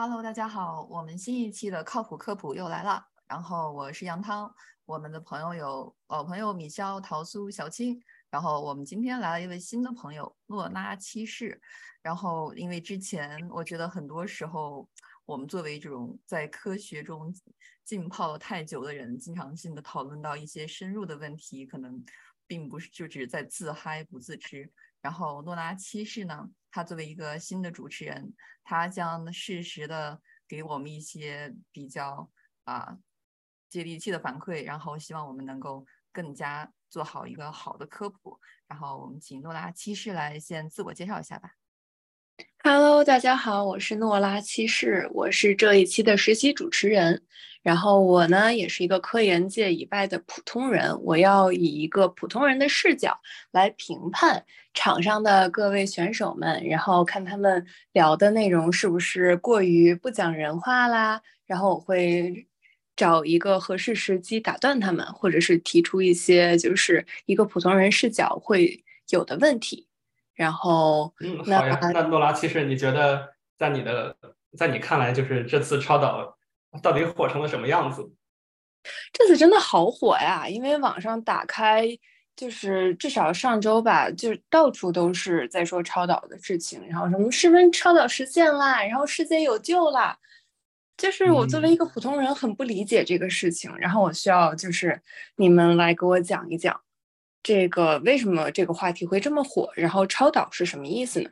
Hello，大家好，我们新一期的靠谱科普又来了。然后我是杨汤，我们的朋友有老朋友米肖、桃苏、小青。然后我们今天来了一位新的朋友诺拉七世。然后因为之前我觉得很多时候我们作为这种在科学中浸泡太久的人，经常性的讨论到一些深入的问题，可能并不是就只是在自嗨不自知。然后诺拉七世呢？他作为一个新的主持人，他将适时的给我们一些比较啊接地气的反馈，然后希望我们能够更加做好一个好的科普。然后我们请诺拉七世来先自我介绍一下吧。Hello，大家好，我是诺拉七世，我是这一期的实习主持人。然后我呢，也是一个科研界以外的普通人，我要以一个普通人的视角来评判场上的各位选手们，然后看他们聊的内容是不是过于不讲人话啦。然后我会找一个合适时机打断他们，或者是提出一些就是一个普通人视角会有的问题。然后，嗯，好呀。那诺拉，其实你觉得在你的在你看来，就是这次超导。到底火成了什么样子？这次真的好火呀！因为网上打开，就是至少上周吧，就是到处都是在说超导的事情，然后什么是不是超导实现啦，然后世界有救啦。就是我作为一个普通人，很不理解这个事情，然后我需要就是你们来给我讲一讲，这个为什么这个话题会这么火，然后超导是什么意思呢？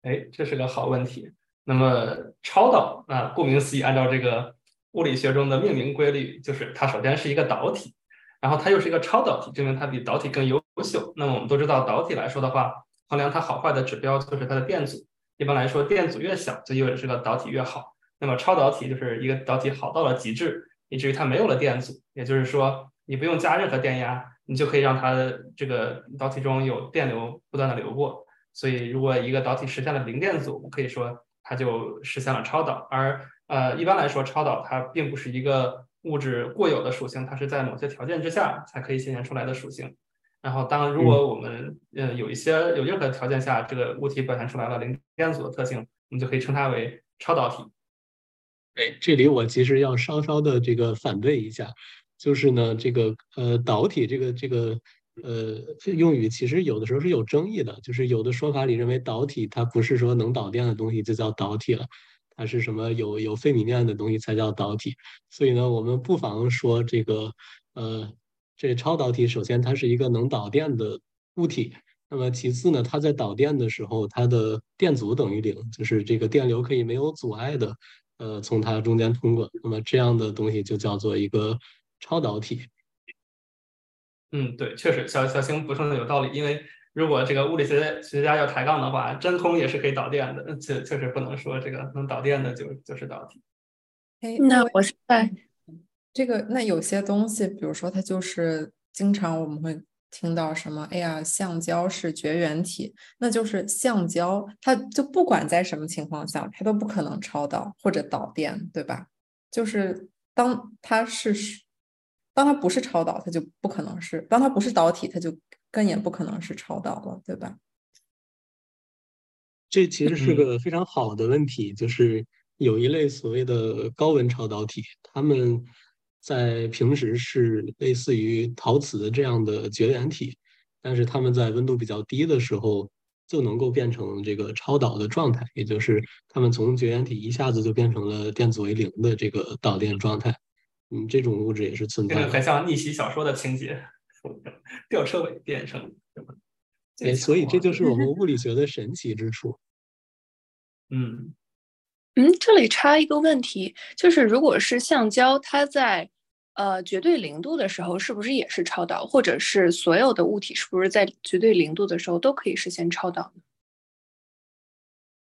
哎，这是个好问题。那么超导啊，顾名思义，按照这个物理学中的命名规律，就是它首先是一个导体，然后它又是一个超导体，证明它比导体更优秀。那么我们都知道，导体来说的话，衡量它好坏的指标就是它的电阻。一般来说，电阻越小，就意味着这个导体越好。那么超导体就是一个导体好到了极致，以至于它没有了电阻，也就是说，你不用加任何电压，你就可以让它的这个导体中有电流不断的流过。所以，如果一个导体实现了零电阻，我们可以说。它就实现了超导，而呃，一般来说，超导它并不是一个物质固有的属性，它是在某些条件之下才可以显现出来的属性。然后，当如果我们呃有一些有任何条件下，这个物体表现出来了零电阻的特性，我们就可以称它为超导体。哎，这里我其实要稍稍的这个反对一下，就是呢，这个呃导体这个这个。呃，用语其实有的时候是有争议的，就是有的说法里认为导体它不是说能导电的东西就叫导体了，它是什么有有费米面的东西才叫导体。所以呢，我们不妨说这个呃，这超导体首先它是一个能导电的物体，那么其次呢，它在导电的时候它的电阻等于零，就是这个电流可以没有阻碍的呃从它中间通过，那么这样的东西就叫做一个超导体。嗯，对，确实，小小星补充的有道理。因为如果这个物理学学家要抬杠的话，真空也是可以导电的，确确实不能说这个能导电的就就是导体。哎，那我是在这个，那有些东西，比如说它就是经常我们会听到什么，哎呀，橡胶是绝缘体，那就是橡胶，它就不管在什么情况下，它都不可能超导或者导电，对吧？就是当它是。当它不是超导，它就不可能是；当它不是导体，它就更也不可能是超导了，对吧？这其实是个非常好的问题，就是有一类所谓的高温超导体，它们在平时是类似于陶瓷的这样的绝缘体，但是它们在温度比较低的时候就能够变成这个超导的状态，也就是它们从绝缘体一下子就变成了电子为零的这个导电状态。嗯，这种物质也是存在，很像逆袭小说的情节，吊车尾变成什么？哎，所以这就是我们物理 学的神奇之处。嗯 嗯，这里插一个问题，就是如果是橡胶，它在呃绝对零度的时候，是不是也是超导？或者是所有的物体是不是在绝对零度的时候都可以实现超导呢？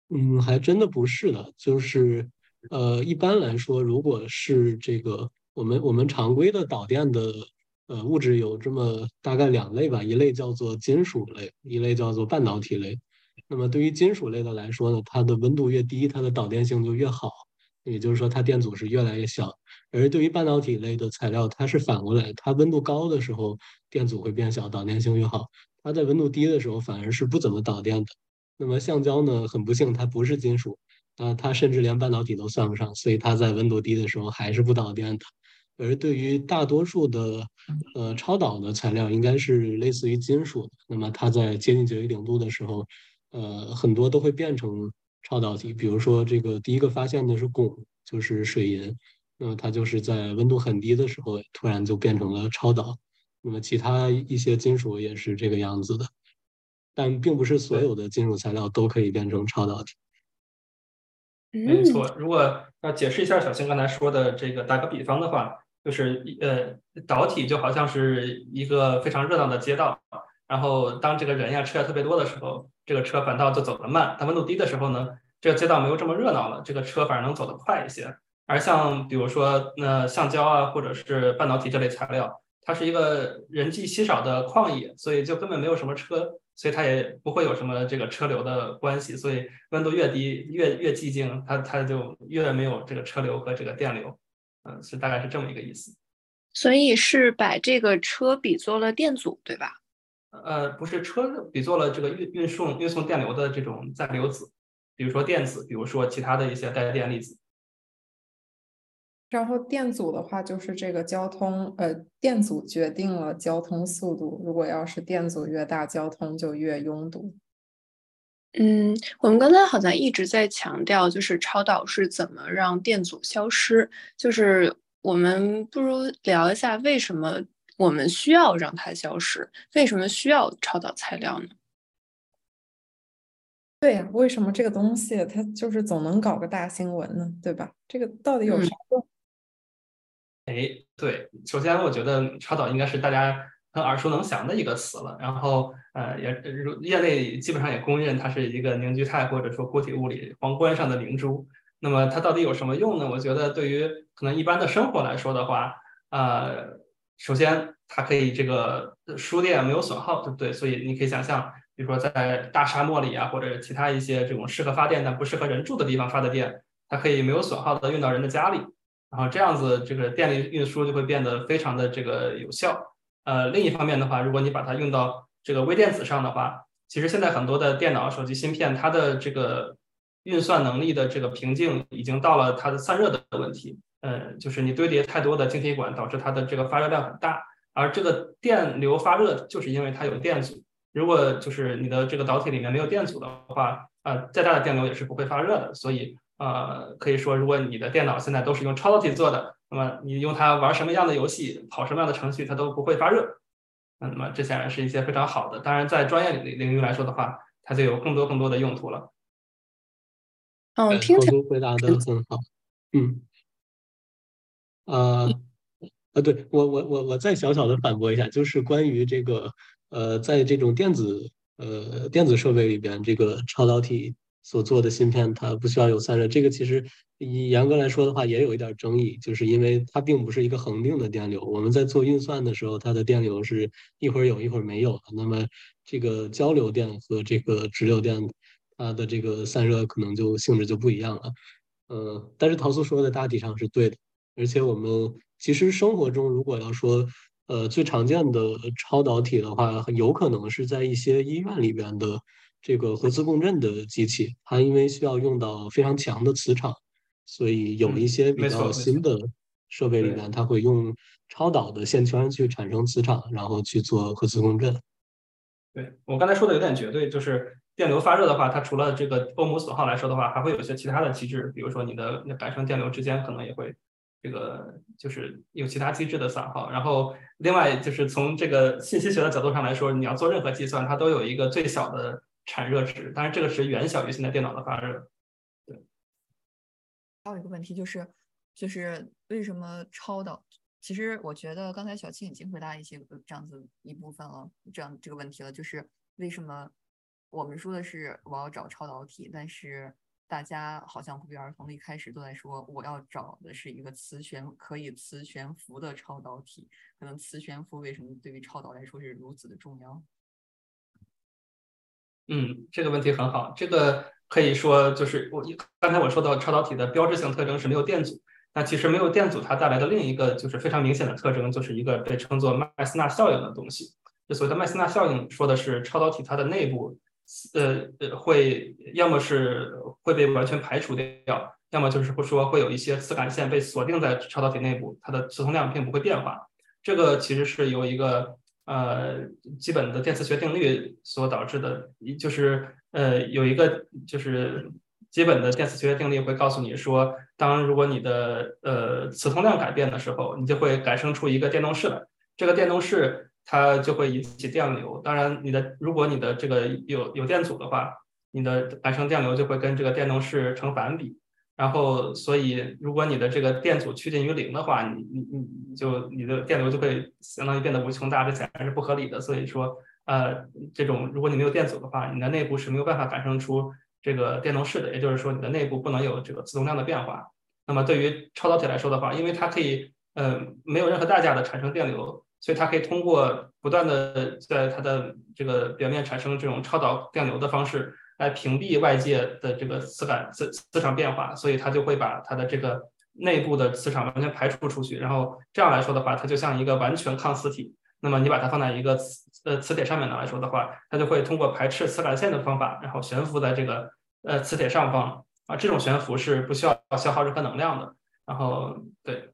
嗯，还真的不是的，就是呃，一般来说，如果是这个。我们我们常规的导电的呃物质有这么大概两类吧，一类叫做金属类，一类叫做半导体类。那么对于金属类的来说呢，它的温度越低，它的导电性就越好，也就是说它电阻是越来越小。而对于半导体类的材料，它是反过来，它温度高的时候电阻会变小，导电性越好；它在温度低的时候反而是不怎么导电的。那么橡胶呢，很不幸它不是金属，啊，它甚至连半导体都算不上，所以它在温度低的时候还是不导电的。而对于大多数的呃超导的材料，应该是类似于金属的，那么它在接近九一零度的时候，呃，很多都会变成超导体。比如说这个第一个发现的是汞，就是水银，那么它就是在温度很低的时候突然就变成了超导。那么其他一些金属也是这个样子的，但并不是所有的金属材料都可以变成超导体。没错，如果要解释一下小新刚才说的这个，打个比方的话。就是呃，导体就好像是一个非常热闹的街道，然后当这个人呀车呀特别多的时候，这个车反倒就走得慢。但温度低的时候呢，这个街道没有这么热闹了，这个车反而能走得快一些。而像比如说那橡胶啊，或者是半导体这类材料，它是一个人迹稀少的旷野，所以就根本没有什么车，所以它也不会有什么这个车流的关系。所以温度越低，越越寂静，它它就越没有这个车流和这个电流。嗯，是大概是这么一个意思，所以是把这个车比作了电阻，对吧？呃，不是车比作了这个运运送运送电流的这种载流子，比如说电子，比如说其他的一些带电粒子。然后电阻的话，就是这个交通，呃，电阻决定了交通速度。如果要是电阻越大，交通就越拥堵。嗯，我们刚才好像一直在强调，就是超导是怎么让电阻消失。就是我们不如聊一下，为什么我们需要让它消失？为什么需要超导材料呢？对呀，为什么这个东西它就是总能搞个大新闻呢？对吧？这个到底有啥用？哎，对，首先我觉得超导应该是大家。很耳熟能详的一个词了，然后呃也业内基本上也公认它是一个凝聚态或者说固体物理皇冠上的明珠。那么它到底有什么用呢？我觉得对于可能一般的生活来说的话，呃，首先它可以这个输电没有损耗，对不对？所以你可以想象，比如说在大沙漠里啊，或者其他一些这种适合发电但不适合人住的地方发的电，它可以没有损耗的运到人的家里，然后这样子这个电力运输就会变得非常的这个有效。呃，另一方面的话，如果你把它用到这个微电子上的话，其实现在很多的电脑、手机芯片，它的这个运算能力的这个瓶颈已经到了它的散热的问题。呃，就是你堆叠太多的晶体管，导致它的这个发热量很大，而这个电流发热就是因为它有电阻。如果就是你的这个导体里面没有电阻的话，呃，再大的电流也是不会发热的。所以，呃，可以说，如果你的电脑现在都是用超导体做的。那么你用它玩什么样的游戏，跑什么样的程序，它都不会发热。那么这显然是一些非常好的。当然，在专业领领域来说的话，它就有更多更多的用途了。嗯，听起来回答的很好。嗯，呃，呃，对我我我我再小小的反驳一下，就是关于这个呃，在这种电子呃电子设备里边，这个超导体。所做的芯片它不需要有散热，这个其实以严格来说的话也有一点争议，就是因为它并不是一个恒定的电流。我们在做运算的时候，它的电流是一会儿有一会儿没有的。那么这个交流电和这个直流电，它的这个散热可能就性质就不一样了。呃，但是陶苏说的大体上是对的，而且我们其实生活中如果要说呃最常见的超导体的话，有可能是在一些医院里边的。这个核磁共振的机器，它因为需要用到非常强的磁场，所以有一些比较新的设备里面，它会用超导的线圈去产生磁场，然后去做核磁共振。对我刚才说的有点绝对，就是电流发热的话，它除了这个欧姆损耗来说的话，还会有一些其他的机制，比如说你的那感生电流之间可能也会这个就是有其他机制的损耗。然后另外就是从这个信息学的角度上来说，你要做任何计算，它都有一个最小的。产热值，当然这个值远小于现在电脑的发热。对，还有一个问题就是，就是为什么超导？其实我觉得刚才小七已经回答一些这样子一部分了，这样这个问题了，就是为什么我们说的是我要找超导体，但是大家好像不约而同的一开始都在说我要找的是一个磁悬可以磁悬浮的超导体，可能磁悬浮为什么对于超导来说是如此的重要？嗯，这个问题很好。这个可以说就是我一刚才我说到超导体的标志性特征是没有电阻。那其实没有电阻，它带来的另一个就是非常明显的特征，就是一个被称作麦斯纳效应的东西。这所谓的麦斯纳效应，说的是超导体它的内部呃呃会要么是会被完全排除掉，要么就是会说会有一些磁感线被锁定在超导体内部，它的磁通量并不会变化。这个其实是由一个呃基本的电磁学定律所导致的，就是呃有一个就是基本的电磁学定律会告诉你说，当如果你的呃磁通量改变的时候，你就会改生出一个电动势来，这个电动势。它就会引起电流，当然你的如果你的这个有有电阻的话，你的产生电流就会跟这个电动势成反比，然后所以如果你的这个电阻趋近于零的话，你你你就你的电流就会相当于变得无穷大，这显然是不合理的。所以说，呃，这种如果你没有电阻的话，你的内部是没有办法产生出这个电动势的，也就是说你的内部不能有这个磁通量的变化。那么对于超导体来说的话，因为它可以呃没有任何代价的产生电流。所以它可以通过不断的在它的这个表面产生这种超导电流的方式来屏蔽外界的这个磁感磁磁场变化，所以它就会把它的这个内部的磁场完全排除出去。然后这样来说的话，它就像一个完全抗磁体。那么你把它放在一个磁呃磁铁上面呢来说的话，它就会通过排斥磁感线的方法，然后悬浮在这个呃磁铁上方啊。这种悬浮是不需要消耗任何能量的。然后对。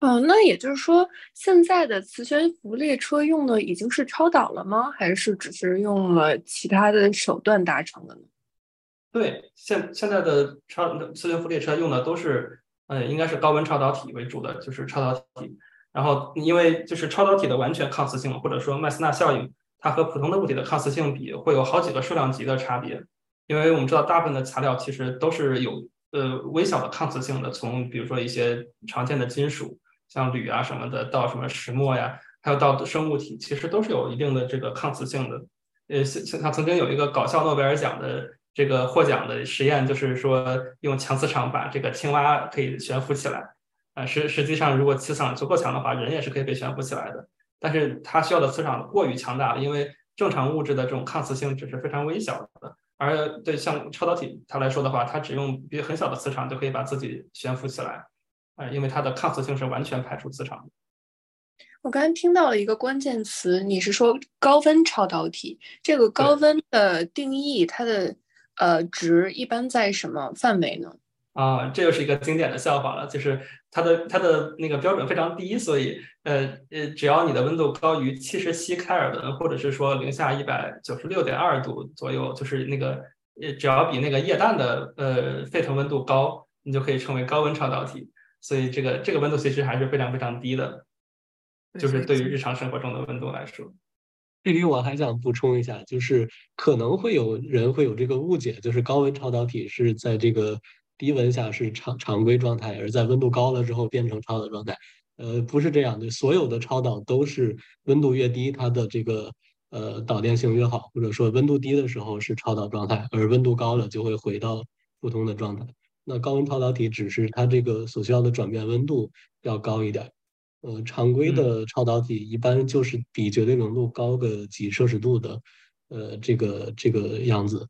哦，那也就是说，现在的磁悬浮列车用的已经是超导了吗？还是只是用了其他的手段达成的呢？对，现现在的超磁悬浮列车用的都是，呃，应该是高温超导体为主的，就是超导体。然后，因为就是超导体的完全抗磁性，或者说麦斯纳效应，它和普通的物体的抗磁性比会有好几个数量级的差别。因为我们知道，大部分的材料其实都是有呃微小的抗磁性的，从比如说一些常见的金属。像铝啊什么的，到什么石墨呀，还有到生物体，其实都是有一定的这个抗磁性的。呃，像像曾经有一个搞笑诺贝尔奖的这个获奖的实验，就是说用强磁场把这个青蛙可以悬浮起来。啊，实实际上如果磁场足够强的话，人也是可以被悬浮起来的。但是它需要的磁场过于强大了，因为正常物质的这种抗磁性只是非常微小的。而对像超导体它来说的话，它只用比很小的磁场就可以把自己悬浮起来。呃，因为它的抗磁性是完全排除磁场的。我刚才听到了一个关键词，你是说高温超导体？这个高温的定义，它的呃值一般在什么范围呢？啊，这又是一个经典的笑话了，就是它的它的那个标准非常低，所以呃呃，只要你的温度高于七十七开尔文，或者是说零下一百九十六点二度左右，就是那个呃，只要比那个液氮的呃沸腾温度高，你就可以称为高温超导体。所以这个这个温度其实还是非常非常低的，就是对于日常生活中的温度来说。这里我还想补充一下，就是可能会有人会有这个误解，就是高温超导体是在这个低温下是常常规状态，而在温度高了之后变成超导状态。呃，不是这样的，所有的超导都是温度越低，它的这个呃导电性越好，或者说温度低的时候是超导状态，而温度高了就会回到普通的状态。那高温超导体只是它这个所需要的转变温度要高一点，呃，常规的超导体一般就是比绝对浓度高个几摄氏度的，呃，这个这个样子。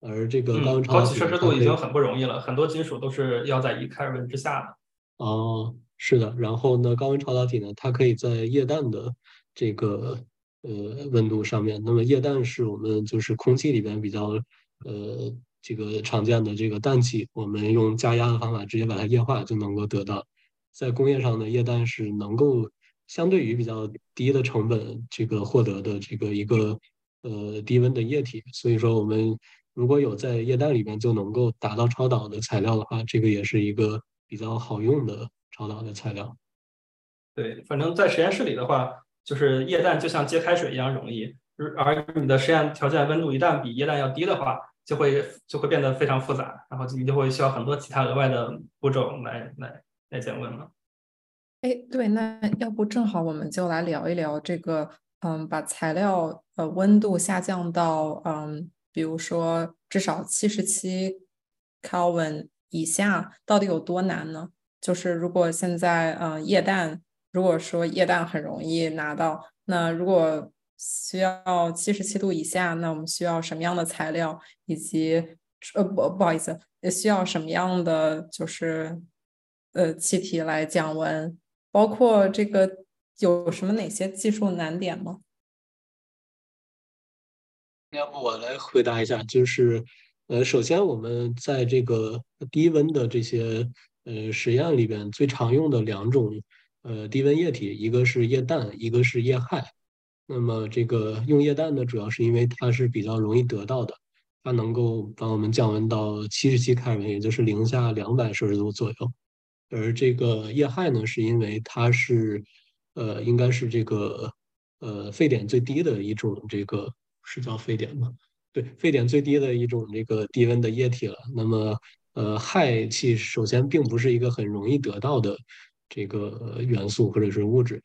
而这个高温超导体，几摄氏度已经很不容易了，很多金属都是要在一开尔文之下的。哦，是的。然后呢，高温超导体呢，它可以在液氮的这个呃温度上面。那么液氮是我们就是空气里边比较呃。这个常见的这个氮气，我们用加压的方法直接把它液化就能够得到。在工业上的液氮是能够相对于比较低的成本这个获得的这个一个呃低温的液体。所以说，我们如果有在液氮里面就能够达到超导的材料的话，这个也是一个比较好用的超导的材料。对，反正在实验室里的话，就是液氮就像接开水一样容易，而你的实验条件温度一旦比液氮要低的话。就会就会变得非常复杂，然后你就会需要很多其他额外的步骤来来来降温了。哎，对，那要不正好我们就来聊一聊这个，嗯，把材料呃温度下降到嗯，比如说至少七十七 Kelvin 以下，到底有多难呢？就是如果现在嗯液氮，如果说液氮很容易拿到，那如果需要七十七度以下，那我们需要什么样的材料，以及呃不不好意思，需要什么样的就是呃气体来降温？包括这个有什么哪些技术难点吗？要不我来回答一下，就是呃，首先我们在这个低温的这些呃实验里边最常用的两种呃低温液体，一个是液氮，一个是液氦。那么这个用液氮呢，主要是因为它是比较容易得到的，它能够帮我们降温到七十七开尔文，也就是零下两百摄氏度左右。而这个液氦呢，是因为它是呃应该是这个呃沸点最低的一种这个。是叫沸点吗？对，沸点最低的一种这个低温的液体了。那么，呃，氦气首先并不是一个很容易得到的这个元素或者是物质，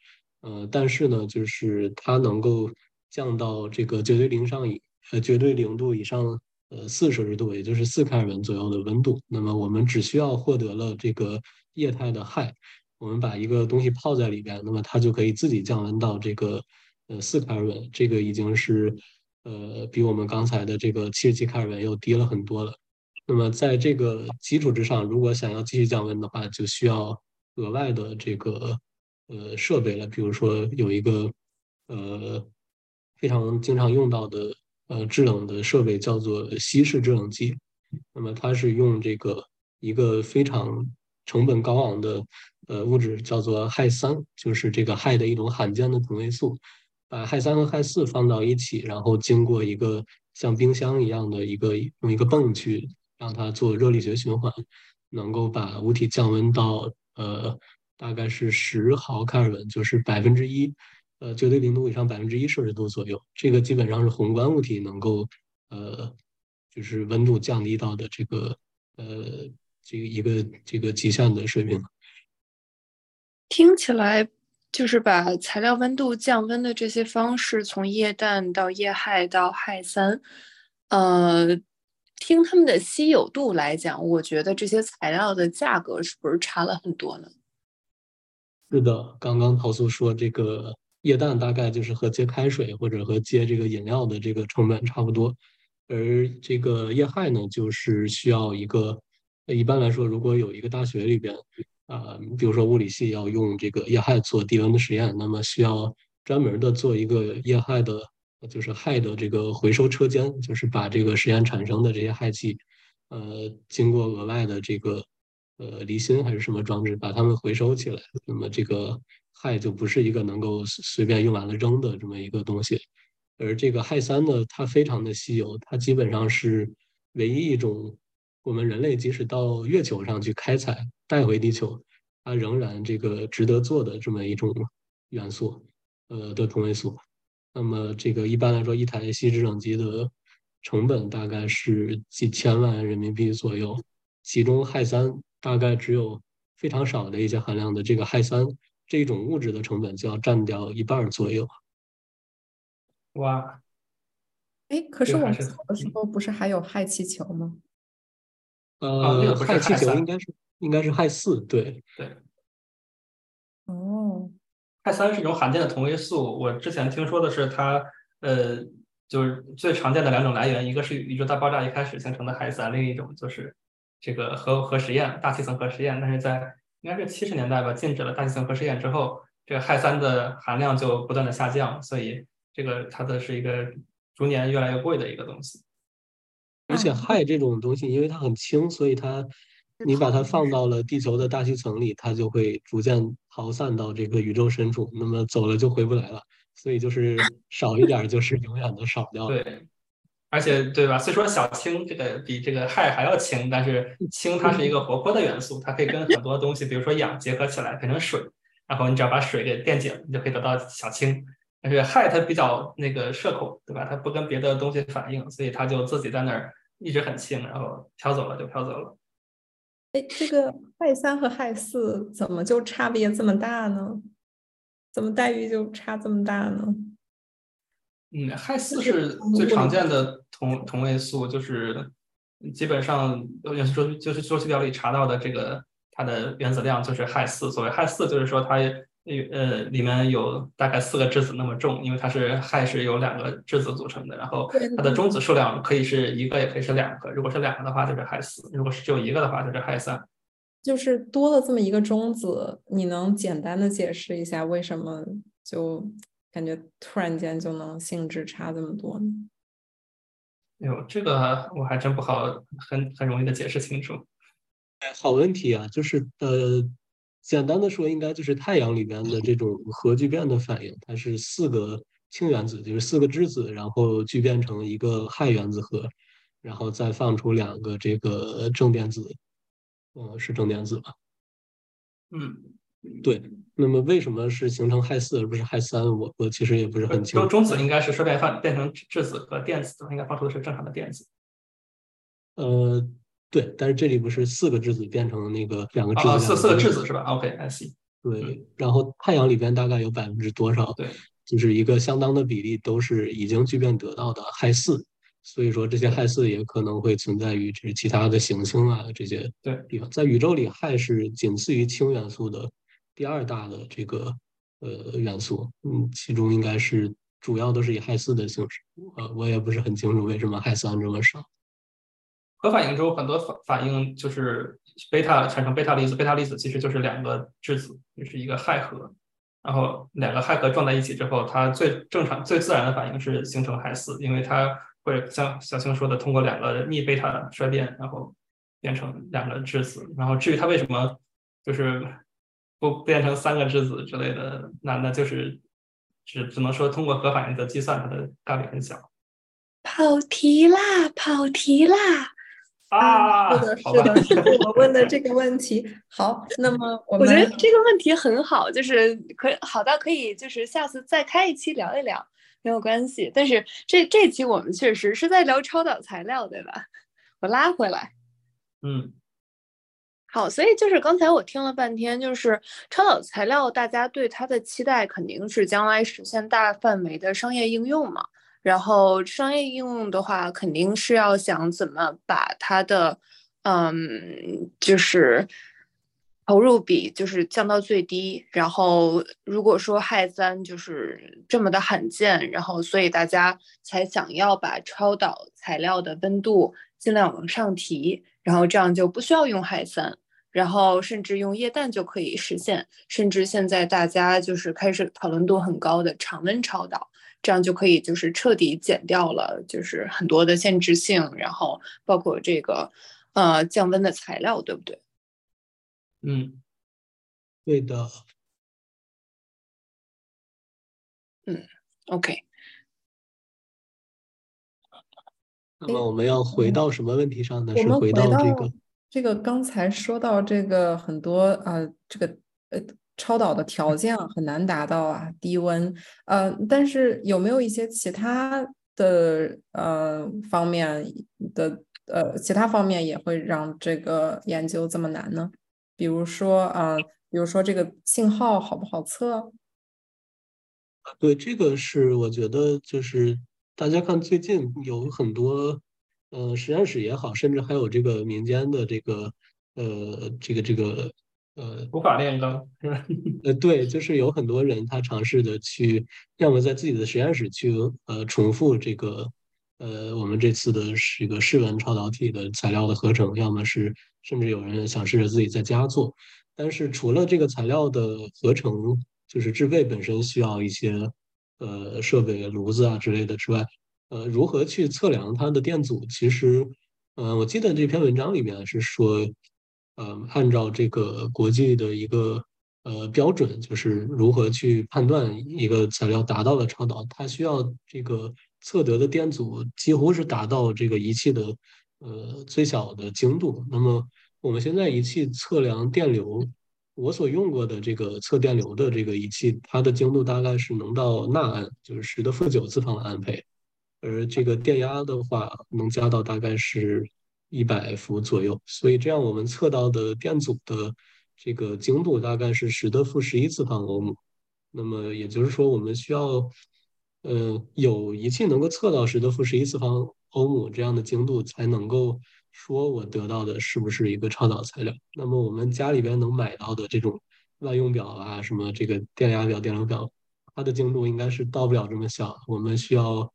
呃，但是呢，就是它能够降到这个绝对零上以呃绝对零度以上，呃四摄氏度，也就是四开尔文左右的温度。那么我们只需要获得了这个液态的氦，我们把一个东西泡在里边，那么它就可以自己降温到这个呃四开尔文。这个已经是。呃，比我们刚才的这个七十七开尔文又低了很多了。那么在这个基础之上，如果想要继续降温的话，就需要额外的这个呃设备了。比如说有一个呃非常经常用到的呃制冷的设备，叫做稀释制冷机。那么它是用这个一个非常成本高昂的呃物质，叫做氦三，就是这个氦的一种罕见的同位素。把氦三和氦四放到一起，然后经过一个像冰箱一样的一个用一个泵去让它做热力学循环，能够把物体降温到呃大概是十毫开尔文，就是百分之一，呃绝对零度以上百分之一摄氏度左右。这个基本上是宏观物体能够呃就是温度降低到的这个呃这个一个这个极限的水平。听起来。就是把材料温度降温的这些方式，从液氮到液氦到氦三，呃，听他们的稀有度来讲，我觉得这些材料的价格是不是差了很多呢？是的，刚刚陶苏说这个液氮大概就是和接开水或者和接这个饮料的这个成本差不多，而这个液氦呢，就是需要一个，一般来说，如果有一个大学里边。啊，比如说物理系要用这个液氦做低温的实验，那么需要专门的做一个液氦的，就是氦的这个回收车间，就是把这个实验产生的这些氦气，呃，经过额外的这个呃离心还是什么装置把它们回收起来，那么这个氦就不是一个能够随便用完了扔的这么一个东西。而这个氦三呢，它非常的稀有，它基本上是唯一一种。我们人类即使到月球上去开采带回地球，它仍然这个值得做的这么一种元素，呃的同位素。那么这个一般来说，一台稀制冷机的成本大概是几千万人民币左右，其中氦三大概只有非常少的一些含量的这个氦三这种物质的成本就要占掉一半左右。哇！哎，可是我们小的时候不是还有氦气球吗？呃，氦气球应该是应该是氦四，对对。哦，氦三是一种罕见的同位素。我之前听说的是它，呃，就是最常见的两种来源，一个是宇宙大爆炸一开始形成的氦三，另一种就是这个核核实验、大气层核实验。但是在应该是七十年代吧，禁止了大气层核实验之后，这个氦三的含量就不断的下降，所以这个它的是一个逐年越来越贵的一个东西。而且氦这种东西，因为它很轻，所以它你把它放到了地球的大气层里，它就会逐渐逃散到这个宇宙深处，那么走了就回不来了。所以就是少一点，就是永远都少掉。对，而且对吧？虽说小氢这个比这个氦还要轻，但是氢它是一个活泼的元素，它可以跟很多东西，比如说氧结合起来变成水，然后你只要把水给电解，你就可以得到小氢。但是氦它比较那个社恐，对吧？它不跟别的东西反应，所以它就自己在那儿一直很轻，然后飘走了就飘走了。哎，这个氦三和氦四怎么就差别这么大呢？怎么待遇就差这么大呢？嗯，氦四是最常见的同同位素，就是基本上元素周就是周期表里查到的这个它的原子量就是氦四。所谓氦四，就是说它。呃，里面有大概四个质子那么重，因为它是氦是由两个质子组成的，然后它的中子数量可以是一个，也可以是两个。如果是两个的话，就是氦四；如果是只有一个的话，就是氦三。就是多了这么一个中子，你能简单的解释一下为什么就感觉突然间就能性质差这么多呢？哎呦，这个我还真不好很很容易的解释清楚。好问题啊，就是呃，简单的说，应该就是太阳里边的这种核聚变的反应，它是四个氢原子，就是四个质子，然后聚变成一个氦原子核，然后再放出两个这个正电子，呃，是正电子吧？嗯，对。那么为什么是形成氦四而不是氦三？我我其实也不是很清楚。中子应该是衰变放变成质子和电子，应该放出的是正常的电子。呃。对，但是这里不是四个质子变成那个两个质子，四四个质子是吧？OK，I see。对，然后太阳里边大概有百分之多少？对，就是一个相当的比例都是已经聚变得到的氦四，所以说这些氦四也可能会存在于这其他的行星啊这些地方。在宇宙里，氦是仅次于氢元素的第二大的这个呃元素，嗯，其中应该是主要都是以氦四的形式。呃，我也不是很清楚为什么氦三这么少。核反应中很多反反应就是贝塔产生贝塔粒子，贝塔粒子其实就是两个质子，就是一个氦核，然后两个氦核撞在一起之后，它最正常、最自然的反应是形成氦四，因为它会像小青说的，通过两个逆贝塔衰变，然后变成两个质子。然后至于它为什么就是不变成三个质子之类的，那那就是只只能说通过核反应的计算，它的概率很小。跑题啦，跑题啦！啊，是的，是的，是我问的这个问题。好，那么我我觉得这个问题很好，就是可以好到可以就是下次再开一期聊一聊，没有关系。但是这这期我们确实是在聊超导材料，对吧？我拉回来。嗯，好，所以就是刚才我听了半天，就是超导材料，大家对它的期待肯定是将来实现大范围的商业应用嘛。然后商业应用的话，肯定是要想怎么把它的，嗯，就是投入比就是降到最低。然后如果说氦三就是这么的罕见，然后所以大家才想要把超导材料的温度尽量往上提，然后这样就不需要用氦三，然后甚至用液氮就可以实现。甚至现在大家就是开始讨论度很高的常温超导。这样就可以就是彻底减掉了，就是很多的限制性，然后包括这个呃降温的材料，对不对？嗯，对的。嗯，OK。那么我们要回到什么问题上呢？是回到这个这个刚才说到这个很多啊，这个呃。超导的条件很难达到啊，低温，呃，但是有没有一些其他的呃方面的呃其他方面也会让这个研究这么难呢？比如说啊，比如说这个信号好不好测？对，这个是我觉得就是大家看最近有很多呃实验室也好，甚至还有这个民间的这个呃这个这个。呃，古法炼钢是吧？呃，对，就是有很多人他尝试的去，要么在自己的实验室去呃重复这个呃我们这次的是一个室温超导体的材料的合成，要么是甚至有人想试着自己在家做。但是除了这个材料的合成，就是制备本身需要一些呃设备、炉子啊之类的之外，呃，如何去测量它的电阻？其实，呃，我记得这篇文章里面是说。呃，按照这个国际的一个呃标准，就是如何去判断一个材料达到了超导，它需要这个测得的电阻几乎是达到这个仪器的呃最小的精度。那么我们现在仪器测量电流，我所用过的这个测电流的这个仪器，它的精度大概是能到纳安，就是十的负九次方的安培，而这个电压的话，能加到大概是。一百伏左右，所以这样我们测到的电阻的这个精度大概是十的负十一次方欧姆。那么也就是说，我们需要，呃，有仪器能够测到十的负十一次方欧姆这样的精度，才能够说我得到的是不是一个超导材料。那么我们家里边能买到的这种万用表啊，什么这个电压表、电流表，它的精度应该是到不了这么小。我们需要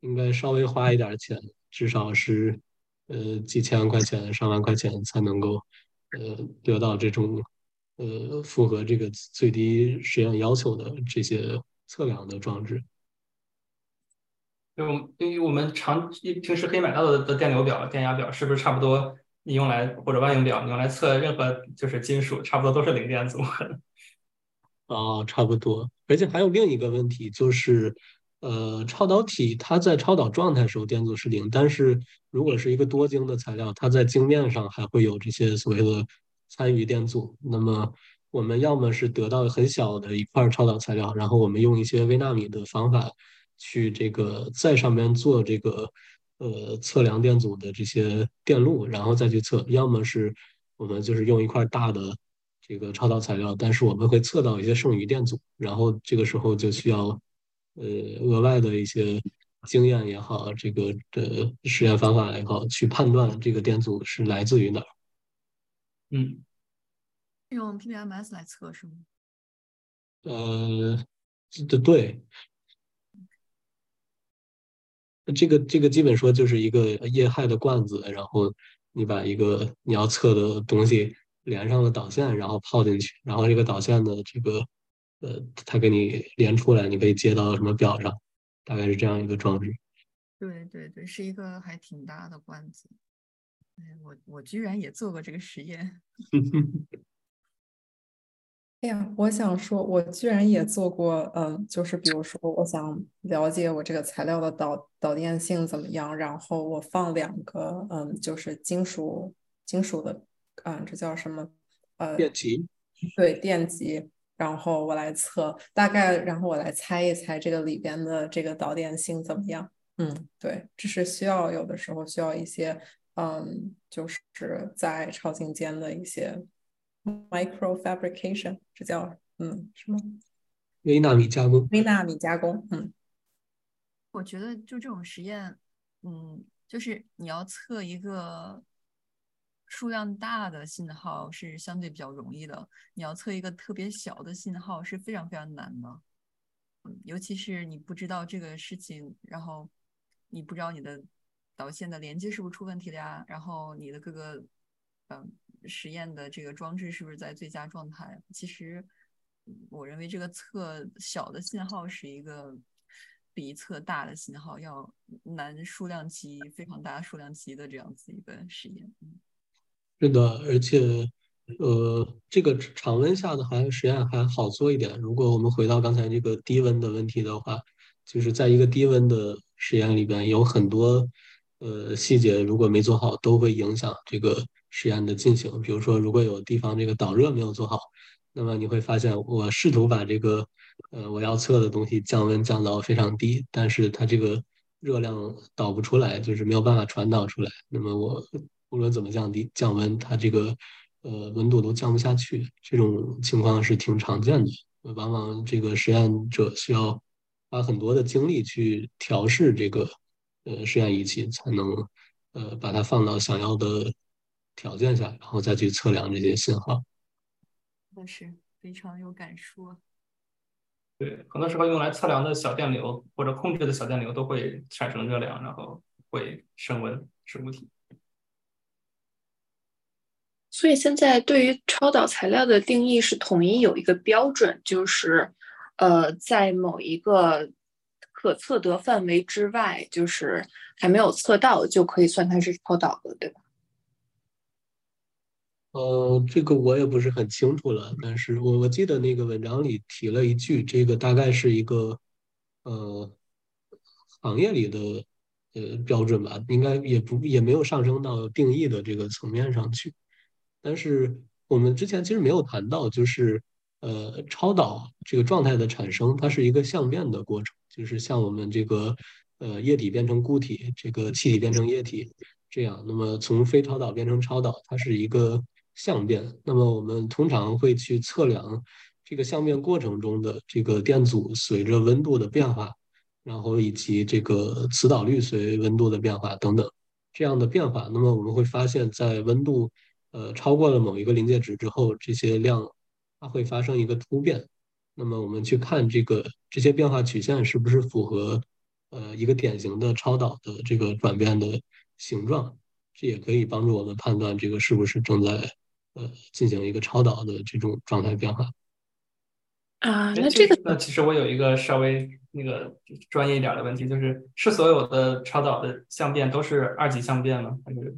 应该稍微花一点钱，至少是。呃，几千万块钱、上万块钱才能够，呃，得到这种，呃，符合这个最低实验要求的这些测量的装置。因为我们因为我们常平时可以买到的的电流表、电压表，是不是差不多？你用来或者万用表，你用来测任何就是金属，差不多都是零电阻。啊，差不多。而且还有另一个问题，就是呃，超导体它在超导状态时候电阻是零，但是如果是一个多晶的材料，它在晶面上还会有这些所谓的参与电阻。那么我们要么是得到很小的一块超导材料，然后我们用一些微纳米的方法去这个在上面做这个。呃，测量电阻的这些电路，然后再去测。要么是我们就是用一块大的这个超导材料，但是我们会测到一些剩余电阻，然后这个时候就需要呃额外的一些经验也好，这个的实验方法也好，去判断这个电阻是来自于哪儿。嗯，用 PPMS 来测是吗？呃，对对。这个这个基本说就是一个液氦的罐子，然后你把一个你要测的东西连上了导线，然后泡进去，然后这个导线的这个呃，它给你连出来，你可以接到什么表上，大概是这样一个装置。对对对，是一个还挺大的罐子。哎，我我居然也做过这个实验。哎呀，我想说，我居然也做过，嗯，就是比如说，我想了解我这个材料的导导电性怎么样，然后我放两个，嗯，就是金属金属的，嗯，这叫什么？呃，电极。对，电极，然后我来测，大概，然后我来猜一猜这个里边的这个导电性怎么样？嗯，对，这是需要有的时候需要一些，嗯，就是在超镜间的一些。Micro fabrication，这叫嗯什么？微纳米加工。微纳米加工，嗯。我觉得就这种实验，嗯，就是你要测一个数量大的信号是相对比较容易的，你要测一个特别小的信号是非常非常难的。嗯，尤其是你不知道这个事情，然后你不知道你的导线的连接是不是出问题了呀？然后你的各个，嗯。实验的这个装置是不是在最佳状态？其实，我认为这个测小的信号是一个比测大的信号要难数量级非常大数量级的这样子一个实验。是的，而且，呃，这个常温下的还实验还好做一点。如果我们回到刚才这个低温的问题的话，就是在一个低温的实验里边，有很多呃细节如果没做好，都会影响这个。实验的进行，比如说，如果有地方这个导热没有做好，那么你会发现，我试图把这个呃我要测的东西降温降到非常低，但是它这个热量导不出来，就是没有办法传导出来。那么我无论怎么降低降温，它这个呃温度都降不下去。这种情况是挺常见的，往往这个实验者需要花很多的精力去调试这个呃实验仪器，才能呃把它放到想要的。条件下，然后再去测量这些信号，那是非常有感触。对，很多时候用来测量的小电流或者控制的小电流都会产生热量，然后会升温使物体。所以现在对于超导材料的定义是统一有一个标准，就是呃，在某一个可测得范围之外，就是还没有测到就可以算它是超导的，对吧？呃，这个我也不是很清楚了，但是我我记得那个文章里提了一句，这个大概是一个呃行业里的呃标准吧，应该也不也没有上升到定义的这个层面上去。但是我们之前其实没有谈到，就是呃超导这个状态的产生，它是一个相变的过程，就是像我们这个呃液体变成固体，这个气体变成液体这样，那么从非超导变成超导，它是一个。相变，那么我们通常会去测量这个相变过程中的这个电阻随着温度的变化，然后以及这个磁导率随温度的变化等等这样的变化。那么我们会发现，在温度呃超过了某一个临界值之后，这些量它会发生一个突变。那么我们去看这个这些变化曲线是不是符合呃一个典型的超导的这个转变的形状，这也可以帮助我们判断这个是不是正在。呃，进行一个超导的这种状态变化。啊，那这个那其实我有一个稍微那个专业一点的问题，就是是所有的超导的相变都是二级相变吗？还是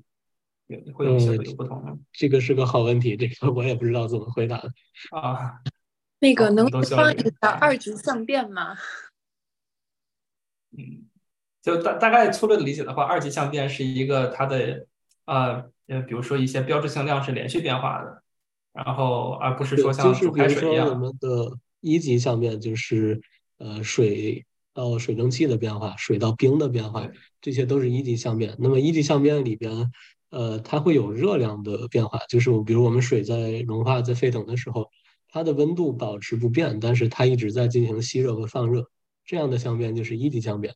有会有些有不同呢？这个是个好问题，这个我也不知道怎么回答 啊。那个能放一下二级相变吗？嗯，就大大概粗略的理解的话，二级相变是一个它的啊呃，比如说一些标志性量是连续变化的，然后而不是说像煮开水一样。我们的一级相变就是呃水到水蒸气的变化，水到冰的变化，这些都是一级相变。那么一级相变里边，呃，它会有热量的变化，就是我比如我们水在融化在沸腾的时候，它的温度保持不变，但是它一直在进行吸热和放热。这样的相变就是一级相变，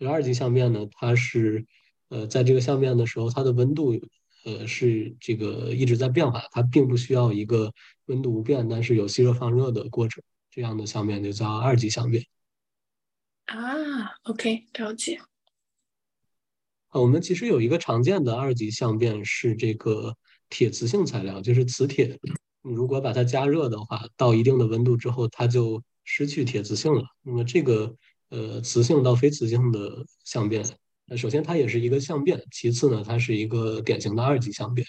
而二级相变呢，它是，呃，在这个相变的时候，它的温度，呃，是这个一直在变化，它并不需要一个温度不变，但是有吸热放热的过程，这样的相变就叫二级相变。啊，OK，了解。啊，我们其实有一个常见的二级相变是这个铁磁性材料，就是磁铁，如果把它加热的话，到一定的温度之后，它就失去铁磁性了，那么这个呃磁性到非磁性的相变，首先它也是一个相变，其次呢，它是一个典型的二级相变。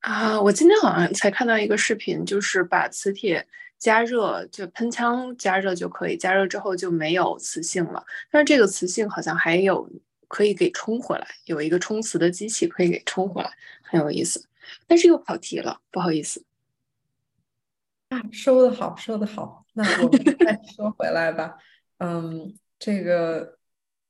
啊，我今天好像才看到一个视频，就是把磁铁加热，就喷枪加热就可以，加热之后就没有磁性了，但是这个磁性好像还有可以给充回来，有一个充磁的机器可以给充回来，很有意思。但是又跑题了，不好意思。啊，说的好，说的好。那我们再说回来吧。嗯，这个，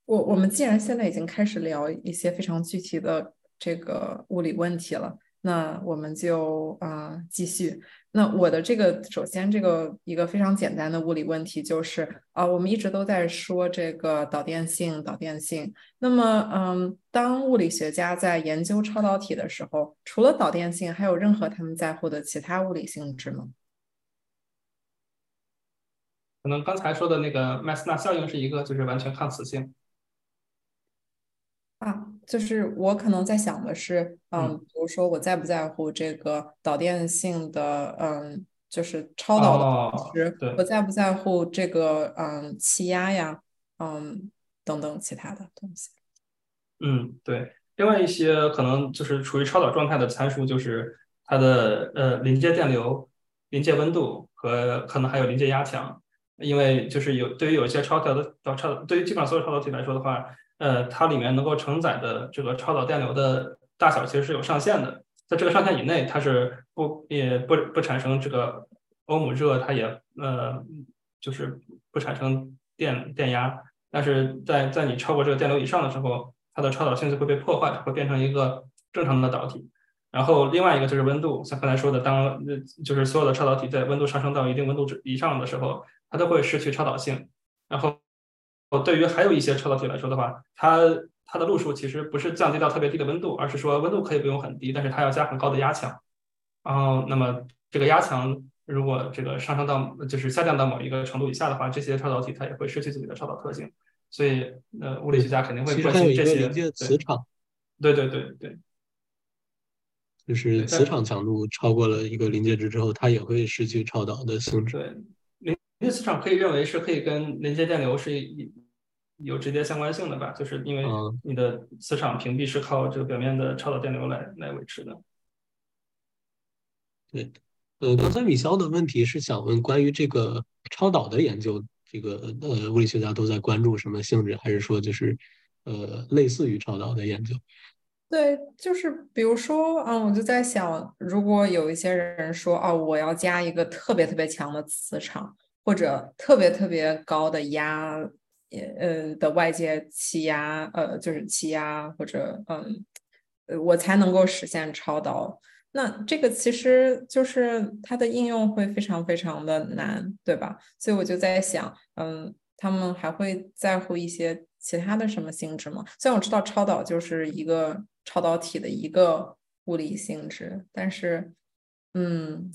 我我们既然现在已经开始聊一些非常具体的这个物理问题了，那我们就啊继续。那我的这个，首先这个一个非常简单的物理问题就是啊，我们一直都在说这个导电性，导电性。那么，嗯，当物理学家在研究超导体的时候，除了导电性，还有任何他们在乎的其他物理性质吗？可能刚才说的那个麦斯纳效应是一个，就是完全抗磁性。啊，就是我可能在想的是，嗯，比如说我在不在乎这个导电性的，嗯，就是超导的同时，我在不在乎这个，嗯，气压呀，嗯，等等其他的东西。嗯，对。另外一些可能就是处于超导状态的参数，就是它的呃临界电流、临界温度和可能还有临界压强。因为就是有对于有一些超导的导超，对于基本上所有超导体来说的话，呃，它里面能够承载的这个超导电流的大小其实是有上限的，在这个上限以内，它是不也不不产生这个欧姆热，它也呃就是不产生电电压，但是在在你超过这个电流以上的时候，它的超导性就会被破坏，会变成一个正常的导体。然后另外一个就是温度，像刚才说的，当就是所有的超导体在温度上升到一定温度之以上的时候。它都会失去超导性，然后，对于还有一些超导体来说的话，它它的路数其实不是降低到特别低的温度，而是说温度可以不用很低，但是它要加很高的压强，然后那么这个压强如果这个上升到就是下降到某一个程度以下的话，这些超导体它也会失去自己的超导特性，所以呃物理学家肯定会关心这些磁场，对对对对，就是磁场强度超过了一个临界值之后，它也会失去超导的性质。对。临界磁场可以认为是可以跟临界电流是有直接相关性的吧？就是因为你的磁场屏蔽是靠这个表面的超导电流来来维持的。对，呃，刚才米肖的问题是想问关于这个超导的研究，这个呃物理学家都在关注什么性质，还是说就是呃类似于超导的研究？对，就是比如说，嗯，我就在想，如果有一些人说，哦，我要加一个特别特别强的磁场。或者特别特别高的压，呃的外界气压，呃就是气压，或者嗯，我才能够实现超导。那这个其实就是它的应用会非常非常的难，对吧？所以我就在想，嗯，他们还会在乎一些其他的什么性质吗？虽然我知道超导就是一个超导体的一个物理性质，但是，嗯。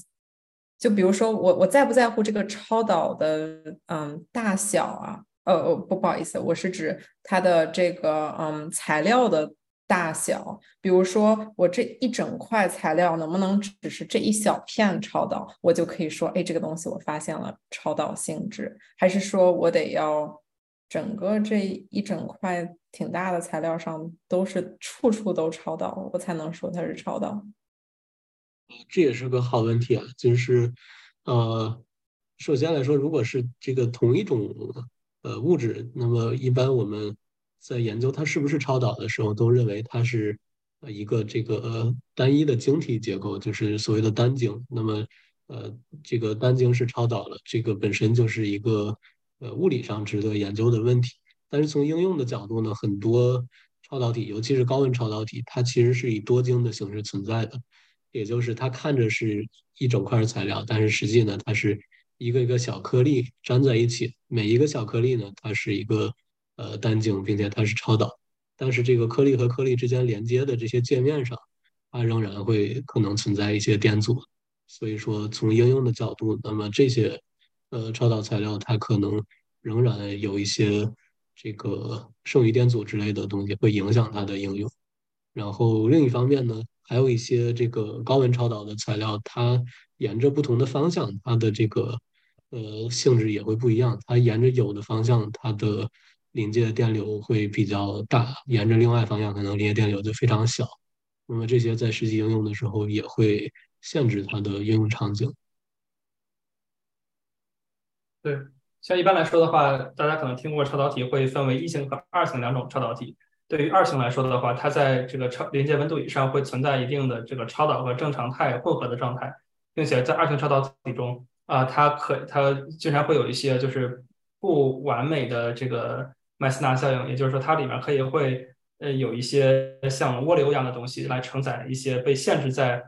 就比如说我我在不在乎这个超导的嗯大小啊？呃不不好意思，我是指它的这个嗯材料的大小，比如说我这一整块材料能不能只是这一小片超导，我就可以说，哎，这个东西我发现了超导性质，还是说我得要整个这一整块挺大的材料上都是处处都超导，我才能说它是超导？这也是个好问题啊，就是呃，首先来说，如果是这个同一种呃物质，那么一般我们。在研究它是不是超导的时候，都认为它是呃一个这个呃单一的晶体结构，就是所谓的单晶。那么，呃，这个单晶是超导了，这个本身就是一个呃物理上值得研究的问题。但是从应用的角度呢，很多超导体，尤其是高温超导体，它其实是以多晶的形式存在的，也就是它看着是一整块材料，但是实际呢，它是一个一个小颗粒粘在一起，每一个小颗粒呢，它是一个。呃，单晶，并且它是超导，但是这个颗粒和颗粒之间连接的这些界面上，它仍然会可能存在一些电阻。所以说，从应用的角度，那么这些呃超导材料它可能仍然有一些这个剩余电阻之类的东西会影响它的应用。然后另一方面呢，还有一些这个高温超导的材料，它沿着不同的方向，它的这个呃性质也会不一样。它沿着有的方向，它的临界电流会比较大，沿着另外方向可能临界电流就非常小。那么这些在实际应用的时候也会限制它的应用场景。对，像一般来说的话，大家可能听过超导体会分为一型和二型两种超导体。对于二型来说的话，它在这个超临界温度以上会存在一定的这个超导和正常态混合的状态，并且在二型超导体中啊，它可它经常会有一些就是不完美的这个。麦斯纳效应，也就是说，它里面可以会呃有一些像涡流一样的东西来承载一些被限制在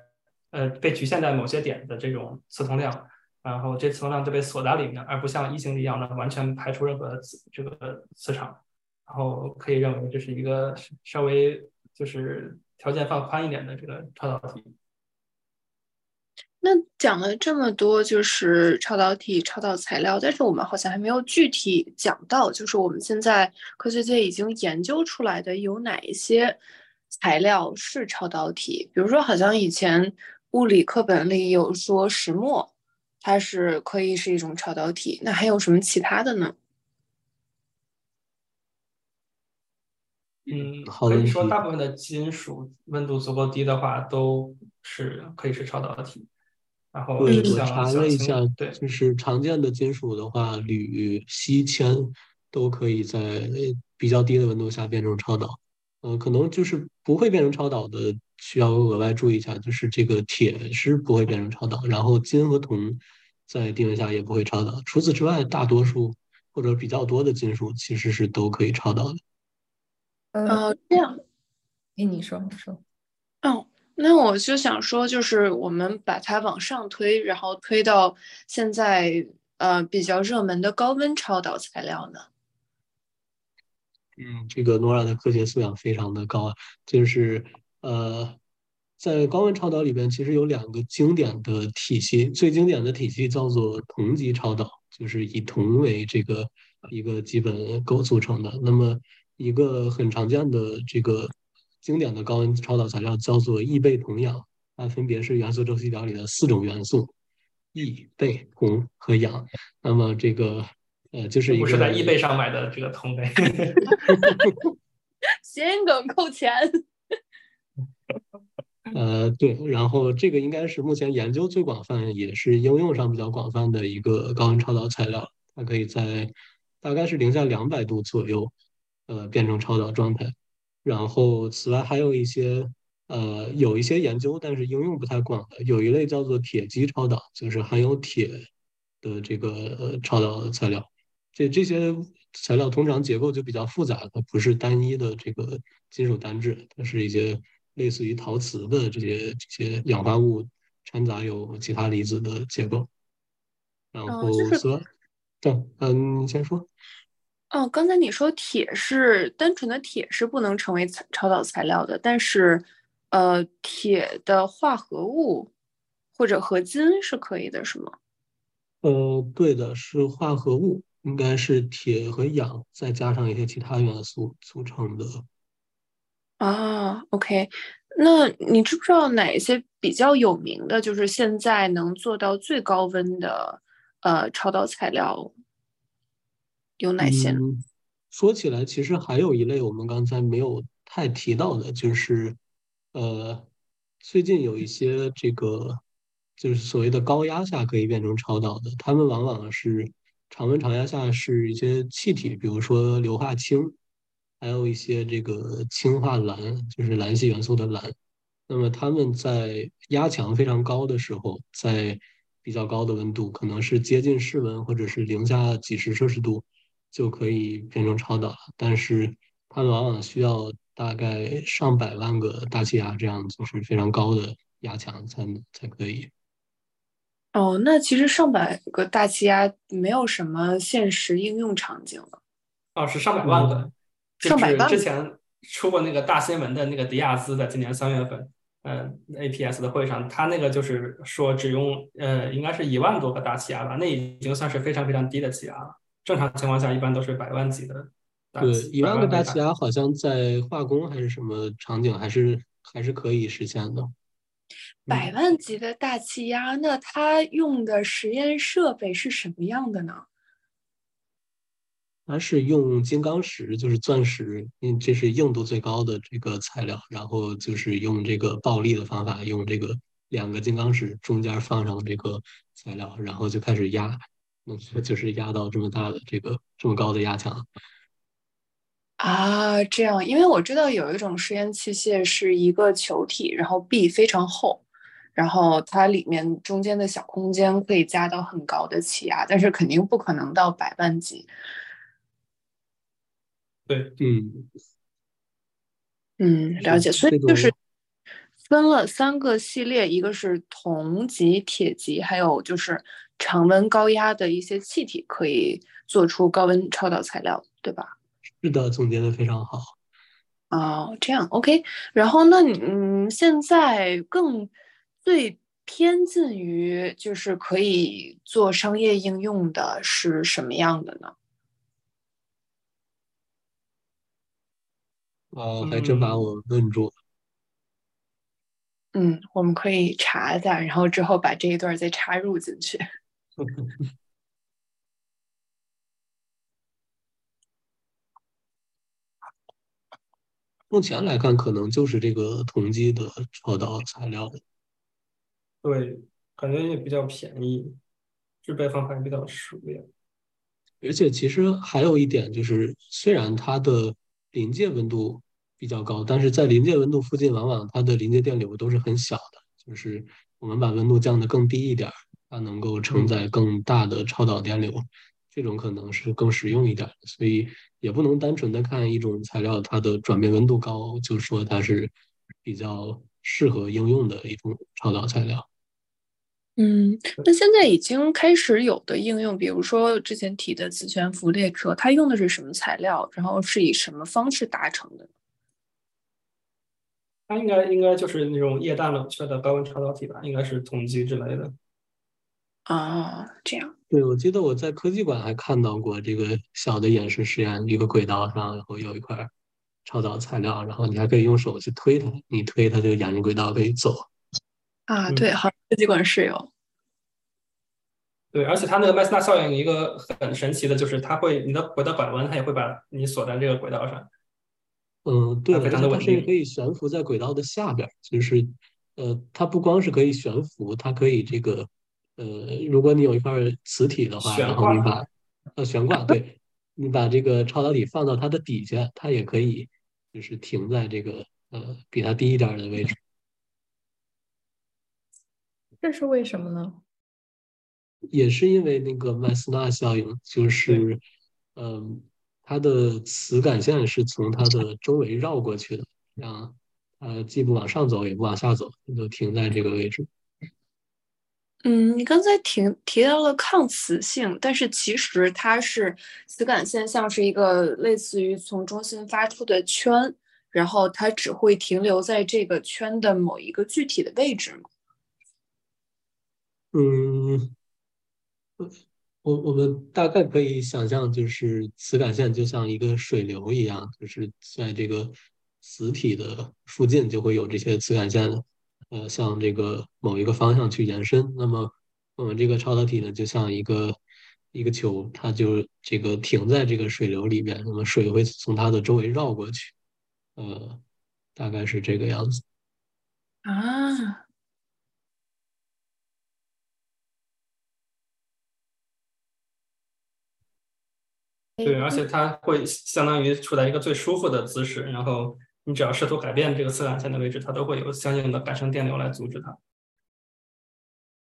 呃被局限在某些点的这种磁通量，然后这磁通量就被锁在里面，而不像一型一样的完全排除任何这个磁场，然后可以认为这是一个稍微就是条件放宽一点的这个超导体。那讲了这么多，就是超导体、超导材料，但是我们好像还没有具体讲到，就是我们现在科学界已经研究出来的有哪一些材料是超导体？比如说，好像以前物理课本里有说石墨，它是可以是一种超导体。那还有什么其他的呢？嗯，可以说大部分的金属温度足够低的话，都是可以是超导体。然后对我查了一下，对，就是常见的金属的话，铝、锡、铅都可以在比较低的温度下变成超导。呃，可能就是不会变成超导的，需要额外注意一下，就是这个铁是不会变成超导，然后金和铜在低温下也不会超导。除此之外，大多数或者比较多的金属其实是都可以超导的。呃，这样，哎，你说，你说，哦。那我就想说，就是我们把它往上推，然后推到现在呃比较热门的高温超导材料呢。嗯，这个诺拉的科学素养非常的高啊，就是呃，在高温超导里边，其实有两个经典的体系，最经典的体系叫做铜级超导，就是以铜为这个一个基本构组成的。那么一个很常见的这个。经典的高温超导材料叫做易钡铜氧，它分别是元素周期表里的四种元素：易、钡、铜和氧。那么这个呃，就是一个是在易贝上买的这个铜呗。谐音梗扣钱。呃，对，然后这个应该是目前研究最广泛，也是应用上比较广泛的一个高温超导材料。它可以在大概是零下两百度左右，呃，变成超导状态。然后，此外还有一些，呃，有一些研究，但是应用不太广的，有一类叫做铁基超导，就是含有铁的这个呃超导材料。这这些材料通常结构就比较复杂，它不是单一的这个金属单质，它是一些类似于陶瓷的这些这些氧化物掺杂有其他离子的结构。然后，所，对，嗯，你先说。哦，刚才你说铁是单纯的铁是不能成为超导材料的，但是，呃，铁的化合物或者合金是可以的，是吗？呃，对的，是化合物，应该是铁和氧再加上一些其他元素组成的。啊，OK，那你知不知道哪些比较有名的，就是现在能做到最高温的呃超导材料有哪些呢？说起来，其实还有一类我们刚才没有太提到的，就是呃，最近有一些这个就是所谓的高压下可以变成超导的，它们往往是常温常压下是一些气体，比如说硫化氢。还有一些这个氢化镧，就是镧系元素的镧。那么它们在压强非常高的时候，在比较高的温度，可能是接近室温或者是零下几十摄氏度，就可以变成超导了。但是它们往往需要大概上百万个大气压，这样就是非常高的压强才能才可以。哦，那其实上百个大气压没有什么现实应用场景了。哦，是上百万个。上百万之前出过那个大新闻的那个迪亚兹在，今年三月份，嗯，APS 的会上，他那个就是说只用呃，应该是一万多个大气压吧，那已经算是非常非常低的气压了。正常情况下，一般都是百万级的。对，一万个大气压好像在化工还是什么场景，还是还是可以实现的。百万级的大气压，那它用的实验设备是什么样的呢？它是用金刚石，就是钻石，嗯，这是硬度最高的这个材料。然后就是用这个暴力的方法，用这个两个金刚石中间放上这个材料，然后就开始压，那就是压到这么大的这个这么高的压强。啊，这样，因为我知道有一种实验器械是一个球体，然后壁非常厚，然后它里面中间的小空间可以加到很高的气压，但是肯定不可能到百万级。对，嗯，嗯，了解。所以就是分了三个系列，一个是铜级、铁级，还有就是常温高压的一些气体，可以做出高温超导材料，对吧？是的，总结的非常好。哦，这样 OK。然后，那你嗯，现在更最偏近于就是可以做商业应用的是什么样的呢？哦，还真把我问住了。嗯，我们可以查一下，然后之后把这一段再插入进去。目前来看，可能就是这个同级的超导材料。对，感觉也比较便宜，制备方法也比较熟练。而且其实还有一点就是，虽然它的。临界温度比较高，但是在临界温度附近，往往它的临界电流都是很小的。就是我们把温度降得更低一点，它能够承载更大的超导电流，这种可能是更实用一点。所以也不能单纯的看一种材料它的转变温度高，就说它是比较适合应用的一种超导材料。嗯，那现在已经开始有的应用，比如说之前提的磁悬浮列车，它用的是什么材料？然后是以什么方式达成的？它应该应该就是那种液氮冷却的高温超导体吧，应该是同级之类的。啊，这样。对，我记得我在科技馆还看到过这个小的演示实验，一个轨道上，然后有一块超导材料，然后你还可以用手去推它，你推它，就沿着轨道可以走。啊，对，好，科技馆是有。对，而且它那个麦斯纳效应一个很神奇的就是，它会你的轨道拐弯，它也会把你锁在这个轨道上。嗯，对，非常的稳定。可以悬浮在轨道的下边，就是呃，它不光是可以悬浮，它可以这个呃，如果你有一块磁体的话，然后你把 呃悬挂，对你把这个超导体放到它的底下，它也可以就是停在这个呃比它低一点的位置。这是为什么呢？也是因为那个麦斯纳效应，就是，嗯，它的磁感线是从它的周围绕过去的，这样，呃，既不往上走，也不往下走，就停在这个位置。嗯，你刚才提提到了抗磁性，但是其实它是磁感线像是一个类似于从中心发出的圈，然后它只会停留在这个圈的某一个具体的位置吗？嗯，我我们大概可以想象，就是磁感线就像一个水流一样，就是在这个磁体的附近就会有这些磁感线，呃，向这个某一个方向去延伸。那么我们这个超导体呢，就像一个一个球，它就这个停在这个水流里面，那么水会从它的周围绕过去，呃，大概是这个样子。啊。对，而且它会相当于处在一个最舒服的姿势，然后你只要试图改变这个磁感线的位置，它都会有相应的感生电流来阻止它。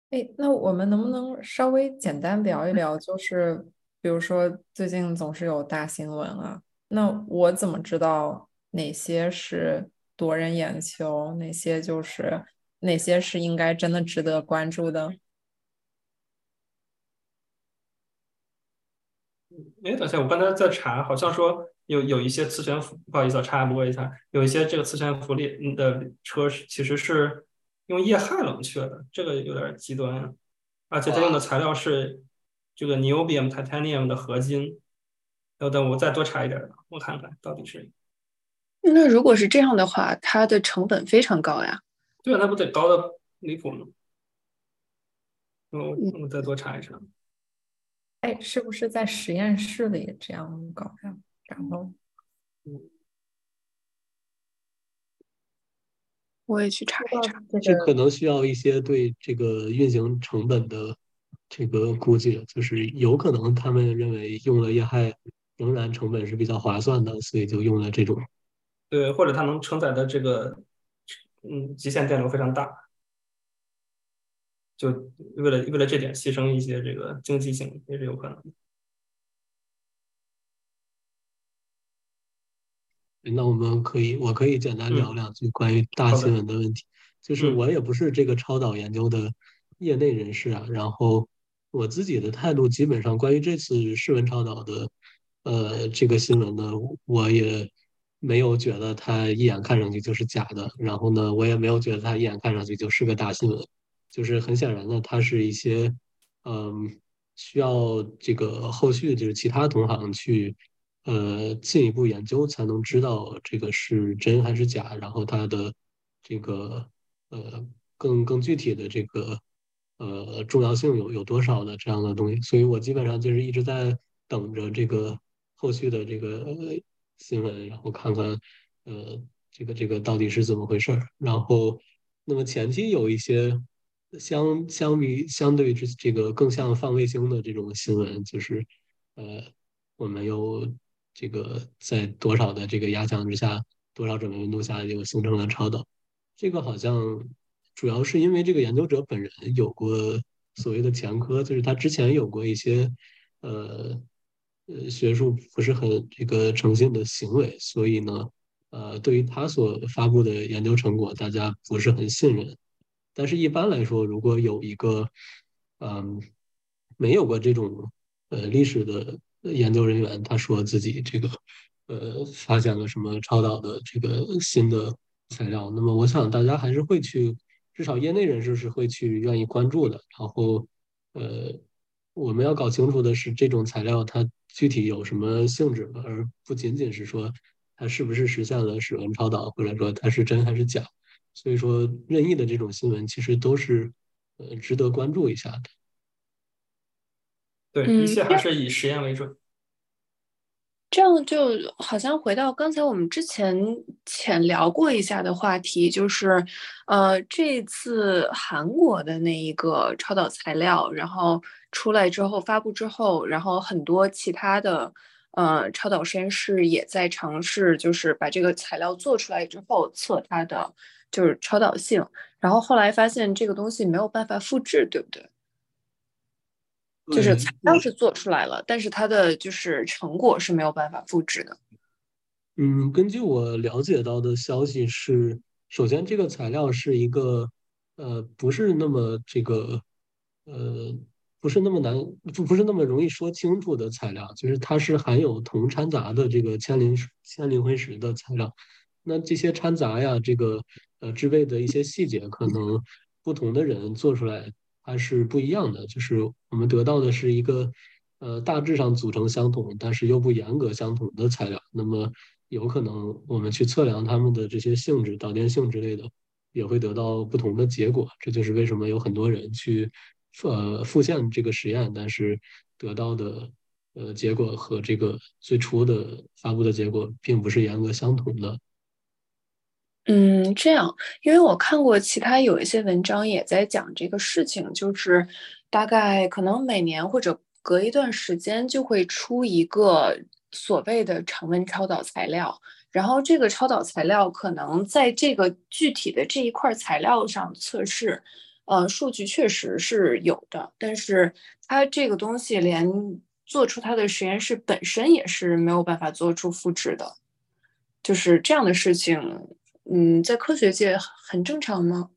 哎，那我们能不能稍微简单聊一聊？就是比如说最近总是有大新闻啊，那我怎么知道哪些是夺人眼球，哪些就是哪些是应该真的值得关注的？哎，等下，我刚才在查，好像说有有一些磁悬浮，不好意思，插播一下，有一些这个磁悬浮里的车其实是用液氦冷却的，这个有点极端，而且它用的材料是这个 niobium titanium 的合金。要等我再多查一点，我看看到底是。那如果是这样的话，它的成本非常高呀。对啊，那不得高的离谱吗？我我再多查一查。哎，是不是在实验室里这样搞呀？然后，嗯我也去查一查。这可能需要一些对这个运行成本的这个估计，就是有可能他们认为用了液氦仍然成本是比较划算的，所以就用了这种。对，或者它能承载的这个嗯极限电流非常大。就为了为了这点牺牲一些这个经济性也是有可能的。那我们可以，我可以简单聊两句关于大新闻的问题。就是我也不是这个超导研究的业内人士啊，然后我自己的态度基本上关于这次室温超导的呃这个新闻呢，我也没有觉得它一眼看上去就是假的，然后呢，我也没有觉得它一眼看上去就是个大新闻。就是很显然的，它是一些，嗯，需要这个后续就是其他同行去，呃，进一步研究才能知道这个是真还是假，然后它的这个呃更更具体的这个呃重要性有有多少的这样的东西。所以我基本上就是一直在等着这个后续的这个呃新闻，然后看看呃这个这个到底是怎么回事儿。然后，那么前期有一些。相相比相对于这这个更像放卫星的这种新闻，就是呃，我们有这个在多少的这个压强之下，多少准备温度下就形成了超导。这个好像主要是因为这个研究者本人有过所谓的前科，就是他之前有过一些呃呃学术不是很这个诚信的行为，所以呢，呃，对于他所发布的研究成果，大家不是很信任。但是，一般来说，如果有一个，嗯，没有过这种呃历史的研究人员，他说自己这个呃发现了什么超导的这个新的材料，那么我想大家还是会去，至少业内人士是会去愿意关注的。然后，呃，我们要搞清楚的是这种材料它具体有什么性质，而不仅仅是说它是不是实现了室温超导，或者说它是真还是假。所以说，任意的这种新闻其实都是呃值得关注一下的。对，一切还是以实验为准。这样就好像回到刚才我们之前浅聊过一下的话题，就是呃，这次韩国的那一个超导材料，然后出来之后发布之后，然后很多其他的呃超导实验室也在尝试，就是把这个材料做出来之后测它的。就是超导性，然后后来发现这个东西没有办法复制，对不对？就是材料是做出来了，但是它的就是成果是没有办法复制的。嗯，根据我了解到的消息是，首先这个材料是一个呃不是那么这个呃不是那么难不不是那么容易说清楚的材料，就是它是含有铜掺杂的这个铅磷铅磷灰石的材料。那这些掺杂呀，这个。呃，制备的一些细节可能不同的人做出来还是不一样的，就是我们得到的是一个呃大致上组成相同，但是又不严格相同的材料。那么有可能我们去测量它们的这些性质、导电性之类的，也会得到不同的结果。这就是为什么有很多人去呃复现这个实验，但是得到的呃结果和这个最初的发布的结果并不是严格相同的。嗯，这样，因为我看过其他有一些文章也在讲这个事情，就是大概可能每年或者隔一段时间就会出一个所谓的常温超导材料，然后这个超导材料可能在这个具体的这一块材料上测试，呃，数据确实是有的，但是它这个东西连做出它的实验室本身也是没有办法做出复制的，就是这样的事情。嗯，在科学界很正常吗？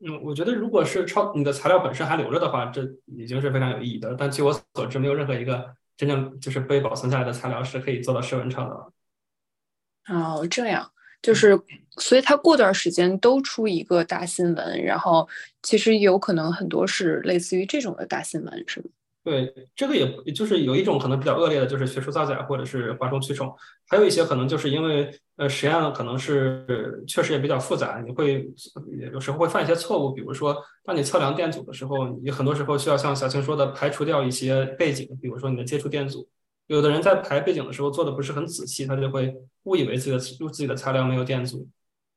嗯，我觉得如果是超你的材料本身还留着的话，这已经是非常有意义的。但据我所知，没有任何一个真正就是被保存下来的材料是可以做到室温超的。哦，这样就是，所以它过段时间都出一个大新闻，然后其实有可能很多是类似于这种的大新闻，是吗？对，这个也就是有一种可能比较恶劣的，就是学术造假或者是哗众取宠，还有一些可能就是因为呃实验可能是确实也比较复杂，你会有时候会犯一些错误，比如说当你测量电阻的时候，你很多时候需要像小青说的排除掉一些背景，比如说你的接触电阻，有的人在排背景的时候做的不是很仔细，他就会误以为自己的自己的材料没有电阻，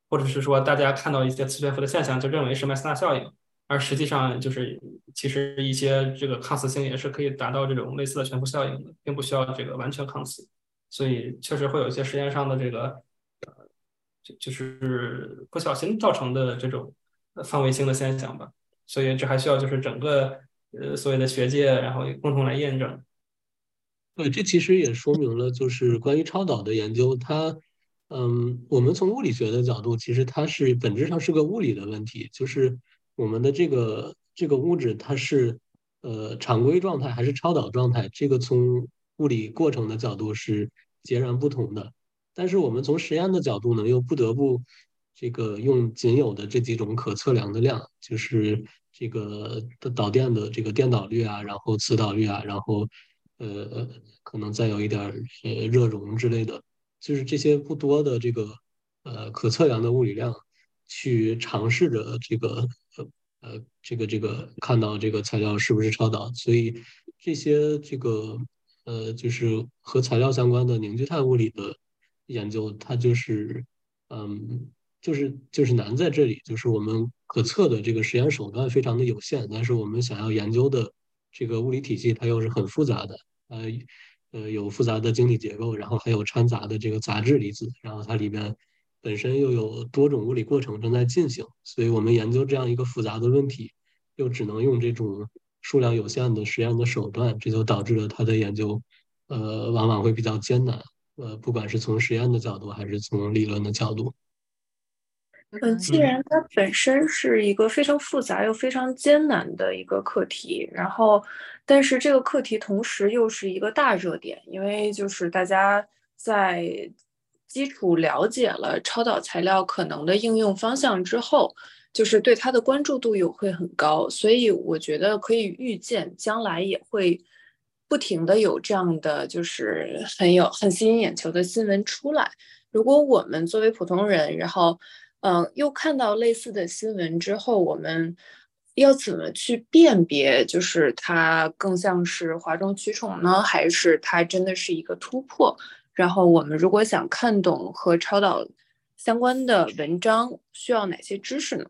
或者是说大家看到一些磁悬浮的现象就认为是麦斯纳效应。而实际上，就是其实一些这个抗磁性也是可以达到这种类似的悬浮效应的，并不需要这个完全抗磁，所以确实会有一些实验上的这个呃，就就是不小心造成的这种范围性的现象吧。所以这还需要就是整个呃所谓的学界，然后共同来验证。对，这其实也说明了，就是关于超导的研究，它嗯，我们从物理学的角度，其实它是本质上是个物理的问题，就是。我们的这个这个物质它是呃常规状态还是超导状态？这个从物理过程的角度是截然不同的。但是我们从实验的角度呢，又不得不这个用仅有的这几种可测量的量，就是这个导电的这个电导率啊，然后磁导率啊，然后呃可能再有一点呃热容之类的，就是这些不多的这个呃可测量的物理量。去尝试着这个呃呃这个这个看到这个材料是不是超导，所以这些这个呃就是和材料相关的凝聚态物理的研究，它就是嗯就是就是难在这里，就是我们可测的这个实验手段非常的有限，但是我们想要研究的这个物理体系它又是很复杂的，呃呃有复杂的晶体结构，然后还有掺杂的这个杂质离子，然后它里边。本身又有多种物理过程正在进行，所以我们研究这样一个复杂的问题，又只能用这种数量有限的实验的手段，这就导致了他的研究，呃，往往会比较艰难。呃，不管是从实验的角度，还是从理论的角度。嗯，既然它本身是一个非常复杂又非常艰难的一个课题，然后，但是这个课题同时又是一个大热点，因为就是大家在。基础了解了超导材料可能的应用方向之后，就是对它的关注度又会很高，所以我觉得可以预见将来也会不停的有这样的就是很有很吸引眼球的新闻出来。如果我们作为普通人，然后嗯又看到类似的新闻之后，我们要怎么去辨别，就是它更像是哗众取宠呢，还是它真的是一个突破？然后我们如果想看懂和超导相关的文章，需要哪些知识呢？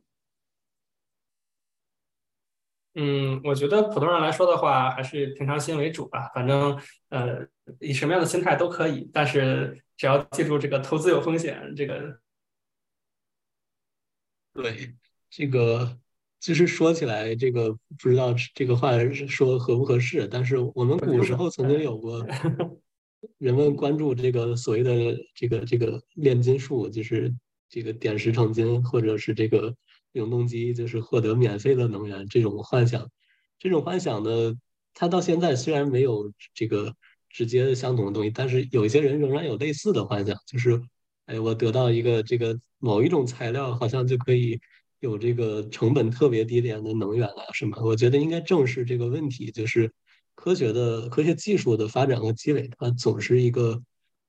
嗯，我觉得普通人来说的话，还是平常心为主吧。反正呃，以什么样的心态都可以，但是只要记住这个投资有风险。这个对这个其实说起来，这个不知道这个话说合不合适，但是我们古时候曾经有过。人们关注这个所谓的这个这个炼金术，就是这个点石成金，或者是这个永动机，就是获得免费的能源这种幻想。这种幻想呢，它到现在虽然没有这个直接的相同的东西，但是有一些人仍然有类似的幻想，就是哎，我得到一个这个某一种材料，好像就可以有这个成本特别低廉的能源了什么？我觉得应该正视这个问题，就是。科学的科学技术的发展和积累，它总是一个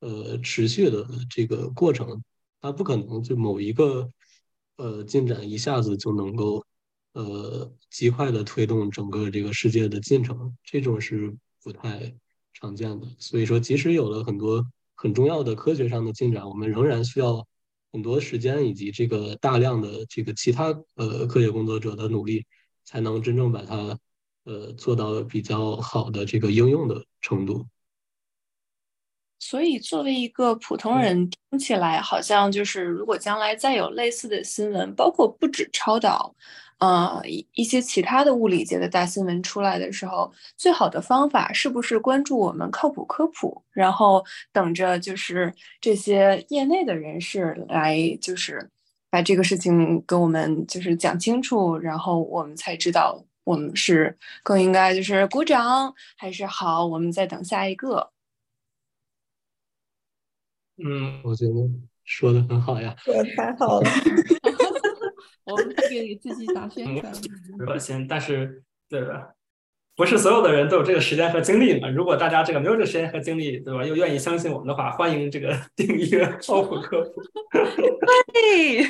呃持续的这个过程，它不可能就某一个呃进展一下子就能够呃极快的推动整个这个世界的进程，这种是不太常见的。所以说，即使有了很多很重要的科学上的进展，我们仍然需要很多时间以及这个大量的这个其他呃科学工作者的努力，才能真正把它呃做到比较好的这个应用的程度。所以，作为一个普通人，听起来好像就是，如果将来再有类似的新闻，包括不止超导，呃，一一些其他的物理界的大新闻出来的时候，最好的方法是不是关注我们靠谱科普，然后等着就是这些业内的人士来，就是把这个事情跟我们就是讲清楚，然后我们才知道我们是更应该就是鼓掌，还是好，我们再等下一个。嗯，我觉得说的很好呀，说的太好了。我们给自己打宣传，恶心，但是对吧？不是所有的人都有这个时间和精力嘛。如果大家这个没有这个时间和精力，对吧？又愿意相信我们的话，欢迎这个 订阅奥普科普。对，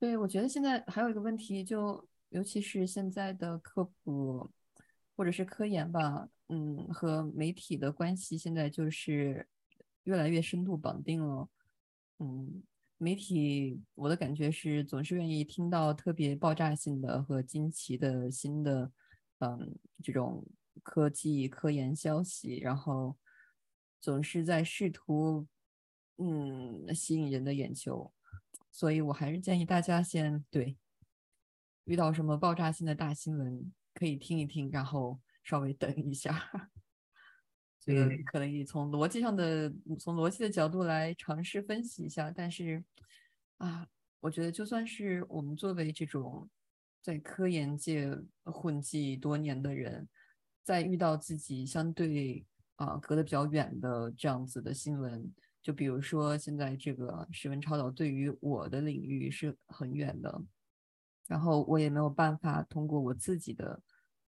对，我觉得现在还有一个问题，就尤其是现在的科普或者是科研吧。嗯，和媒体的关系现在就是越来越深度绑定了。嗯，媒体我的感觉是总是愿意听到特别爆炸性的和惊奇的新的，嗯，这种科技科研消息，然后总是在试图嗯吸引人的眼球。所以我还是建议大家先对遇到什么爆炸性的大新闻可以听一听，然后。稍微等一下，这个可能以从逻辑上的从逻辑的角度来尝试分析一下。但是啊，我觉得就算是我们作为这种在科研界混迹多年的人，在遇到自己相对啊隔得比较远的这样子的新闻，就比如说现在这个石文超导对于我的领域是很远的，然后我也没有办法通过我自己的。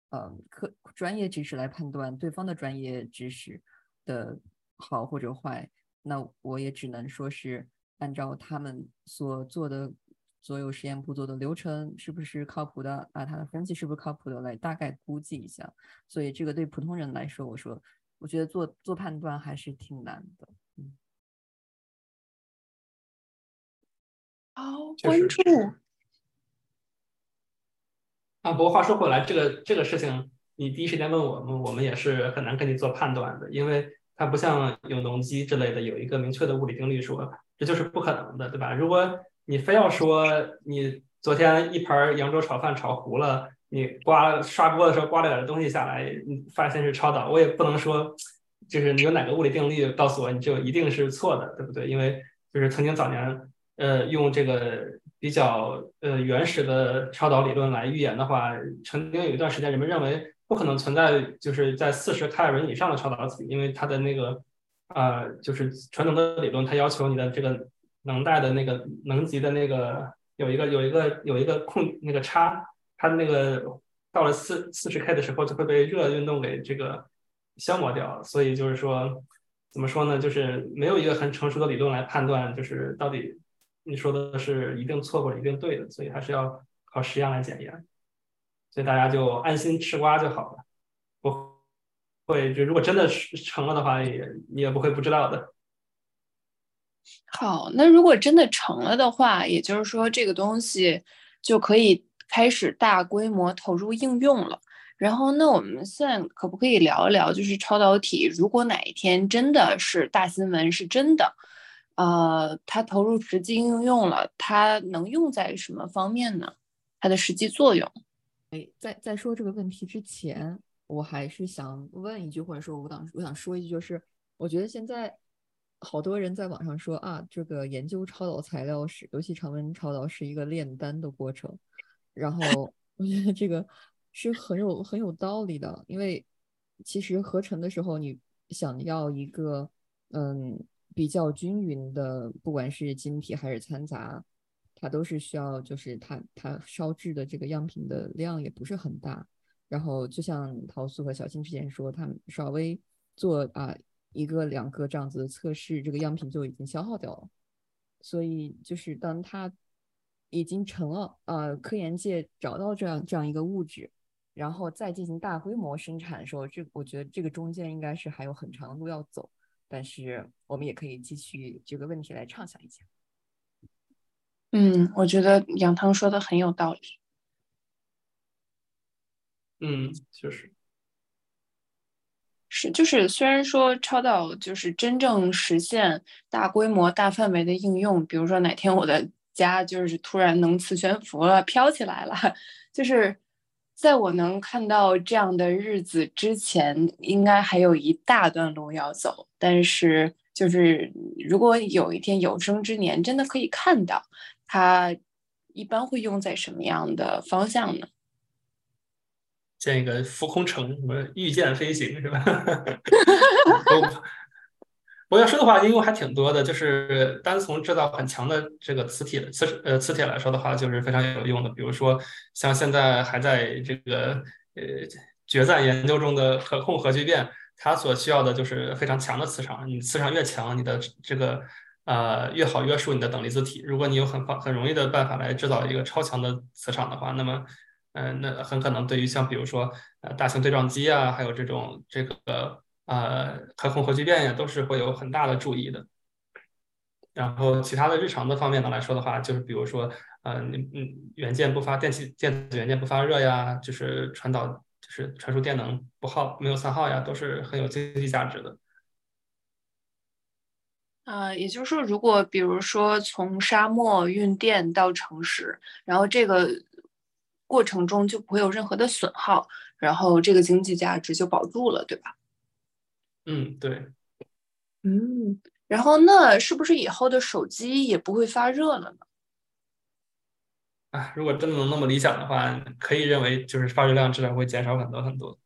呃，科专业知识来判断对方的专业知识的好或者坏，那我也只能说是按照他们所做的所有实验步骤的流程是不是靠谱的啊，他的分析是不是靠谱的来大概估计一下。所以这个对普通人来说，我说我觉得做做判断还是挺难的。嗯，好，关注。啊，不过话说回来，这个这个事情，你第一时间问我们，我们也是很难跟你做判断的，因为它不像永动机之类的有一个明确的物理定律说这就是不可能的，对吧？如果你非要说你昨天一盘扬州炒饭炒糊了，你刮刷锅的时候刮了点东西下来，你发现是超导，我也不能说就是你有哪个物理定律告诉我你就一定是错的，对不对？因为就是曾经早年呃用这个。比较呃原始的超导理论来预言的话，曾经有一段时间，人们认为不可能存在就是在四十开尔文以上的超导体，因为它的那个啊就是传统的理论，它要求你的这个能带的那个能级的那个有一个有一个有一个空那个差，它那个到了四四十 K 的时候就会被热运动给这个消磨掉，所以就是说怎么说呢，就是没有一个很成熟的理论来判断就是到底。你说的是一定错或者一定对的，所以还是要靠实验来检验。所以大家就安心吃瓜就好了，不会就如果真的是成了的话，也你也不会不知道的。好，那如果真的成了的话，也就是说这个东西就可以开始大规模投入应用了。然后，那我们现在可不可以聊一聊，就是超导体，如果哪一天真的是大新闻，是真的？呃，它投入实际应用了，它能用在什么方面呢？它的实际作用？哎，在在说这个问题之前，我还是想问一句，或者说我想我想说一句，就是我觉得现在好多人在网上说啊，这个研究超导材料是，尤其常温超导是一个炼丹的过程，然后 我觉得这个是很有很有道理的，因为其实合成的时候，你想要一个嗯。比较均匀的，不管是晶体还是掺杂，它都是需要，就是它它烧制的这个样品的量也不是很大，然后就像桃素和小青之前说，他们稍微做啊一个两个这样子的测试，这个样品就已经消耗掉了。所以就是当它已经成了，呃，科研界找到这样这样一个物质，然后再进行大规模生产的时候，这我觉得这个中间应该是还有很长的路要走。但是我们也可以继续这个问题来畅想一下。嗯，我觉得杨汤说的很有道理。嗯，确实是，就是虽然说超导就是真正实现大规模、大范围的应用，比如说哪天我的家就是突然能磁悬浮了、飘起来了，就是在我能看到这样的日子之前，应该还有一大段路要走。但是，就是如果有一天有生之年真的可以看到，它一般会用在什么样的方向呢？建一个浮空城，什么御剑飞行是吧？我要说的话，应用还挺多的。就是单从制造很强的这个磁铁磁呃磁铁来说的话，就是非常有用的。比如说像现在还在这个呃决战研究中的可控核聚变，它所需要的就是非常强的磁场。你磁场越强，你的这个呃越好约束你的等离子体。如果你有很方很容易的办法来制造一个超强的磁场的话，那么嗯，那很可能对于像比如说呃大型对撞机啊，还有这种这个呃可控核聚变呀，都是会有很大的注意的。然后其他的日常的方面呢来说的话，就是比如说呃你嗯元件不发电气电子元件不发热呀，就是传导就是传输电能不耗没有散耗呀，都是很有经济价值的。呃，也就是说，如果比如说从沙漠运电到城市，然后这个。过程中就不会有任何的损耗，然后这个经济价值就保住了，对吧？嗯，对。嗯，然后那是不是以后的手机也不会发热了呢？啊，如果真的能那么理想的话，可以认为就是发热量质量会减少很多很多。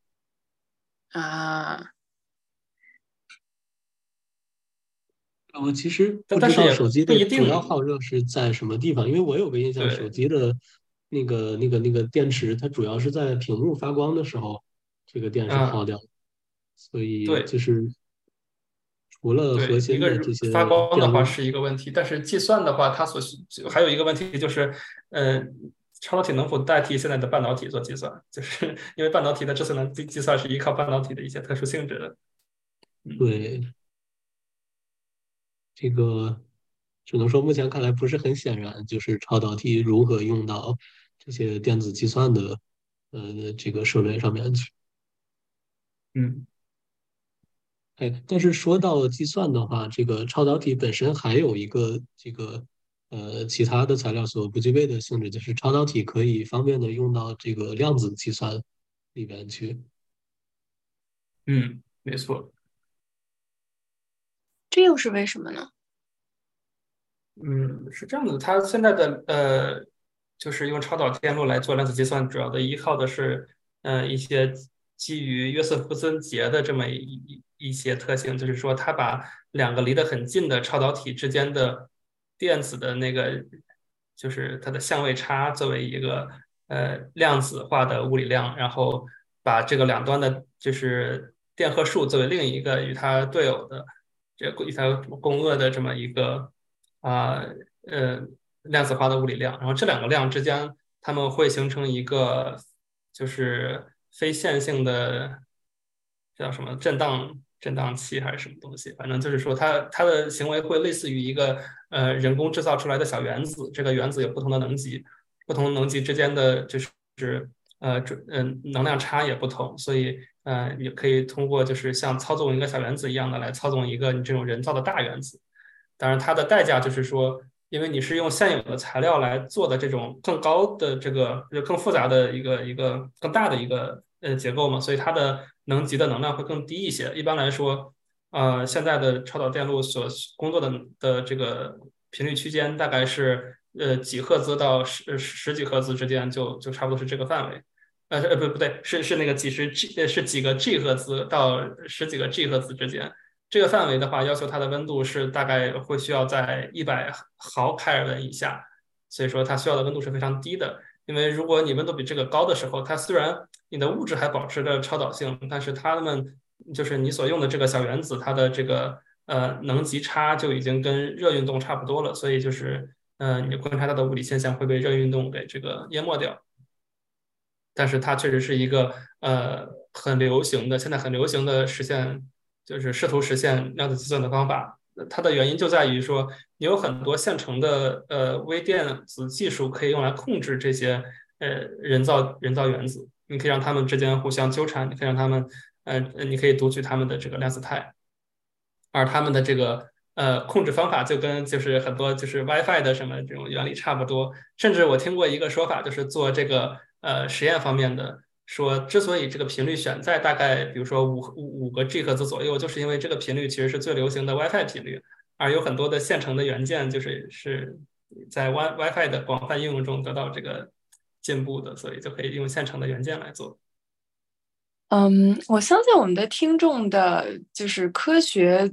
啊。我其实不知道手机的主要耗热是在什么地方，因为我有个印象，手机的。那个、那个、那个电池，它主要是在屏幕发光的时候，这个电是耗掉，所以就是除了核心的这些发光的话是一个问题，但是计算的话，它所需还有一个问题就是，嗯，超导体能否代替现在的半导体做计算？就是因为半导体的之所以能计计算是依靠半导体的一些特殊性质的。对，这个只能说目前看来不是很显然，就是超导体如何用到。这些电子计算的，呃，这个设备上面去，嗯，哎，但是说到计算的话，这个超导体本身还有一个这个呃其他的材料所不具备的性质，就是超导体可以方便的用到这个量子计算里边去。嗯，没错。这又是为什么呢？嗯，是这样的，它现在的呃。就是用超导电路来做量子计算，主要的依靠的是，呃，一些基于约瑟夫森结的这么一一些特性，就是说，它把两个离得很近的超导体之间的电子的那个，就是它的相位差作为一个呃量子化的物理量，然后把这个两端的，就是电荷数作为另一个与它对偶的这与它共轭的这么一个啊呃。量子化的物理量，然后这两个量之间，它们会形成一个就是非线性的叫什么震荡震荡器还是什么东西？反正就是说，它它的行为会类似于一个呃人工制造出来的小原子。这个原子有不同的能级，不同能级之间的就是呃准嗯能量差也不同，所以呃也可以通过就是像操纵一个小原子一样的来操纵一个你这种人造的大原子。当然，它的代价就是说。因为你是用现有的材料来做的这种更高的这个就更复杂的一个一个更大的一个呃结构嘛，所以它的能级的能量会更低一些。一般来说，呃，现在的超导电路所工作的的这个频率区间大概是呃几赫兹到十十几赫兹之间，就就差不多是这个范围。呃呃不不对，是是那个几十 G 是几个 G 赫兹到十几个 G 赫兹之间。这个范围的话，要求它的温度是大概会需要在一百毫开尔文以下，所以说它需要的温度是非常低的。因为如果你温度比这个高的时候，它虽然你的物质还保持着超导性，但是它们就是你所用的这个小原子，它的这个呃能级差就已经跟热运动差不多了，所以就是呃你观察到的物理现象会被热运动给这个淹没掉。但是它确实是一个呃很流行的，现在很流行的实现，就是试图实现量子计算的方法。它的原因就在于说，你有很多现成的呃微电子技术可以用来控制这些呃人造人造原子，你可以让它们之间互相纠缠，你可以让它们呃你可以读取它们的这个量子态，而它们的这个呃控制方法就跟就是很多就是 WiFi 的什么这种原理差不多。甚至我听过一个说法，就是做这个。呃，实验方面的说，之所以这个频率选在大概，比如说五五五个 G 赫兹左右，就是因为这个频率其实是最流行的 WiFi 频率，而有很多的现成的元件就是是在 Wi WiFi 的广泛应用中得到这个进步的，所以就可以用现成的元件来做。嗯，我相信我们的听众的就是科学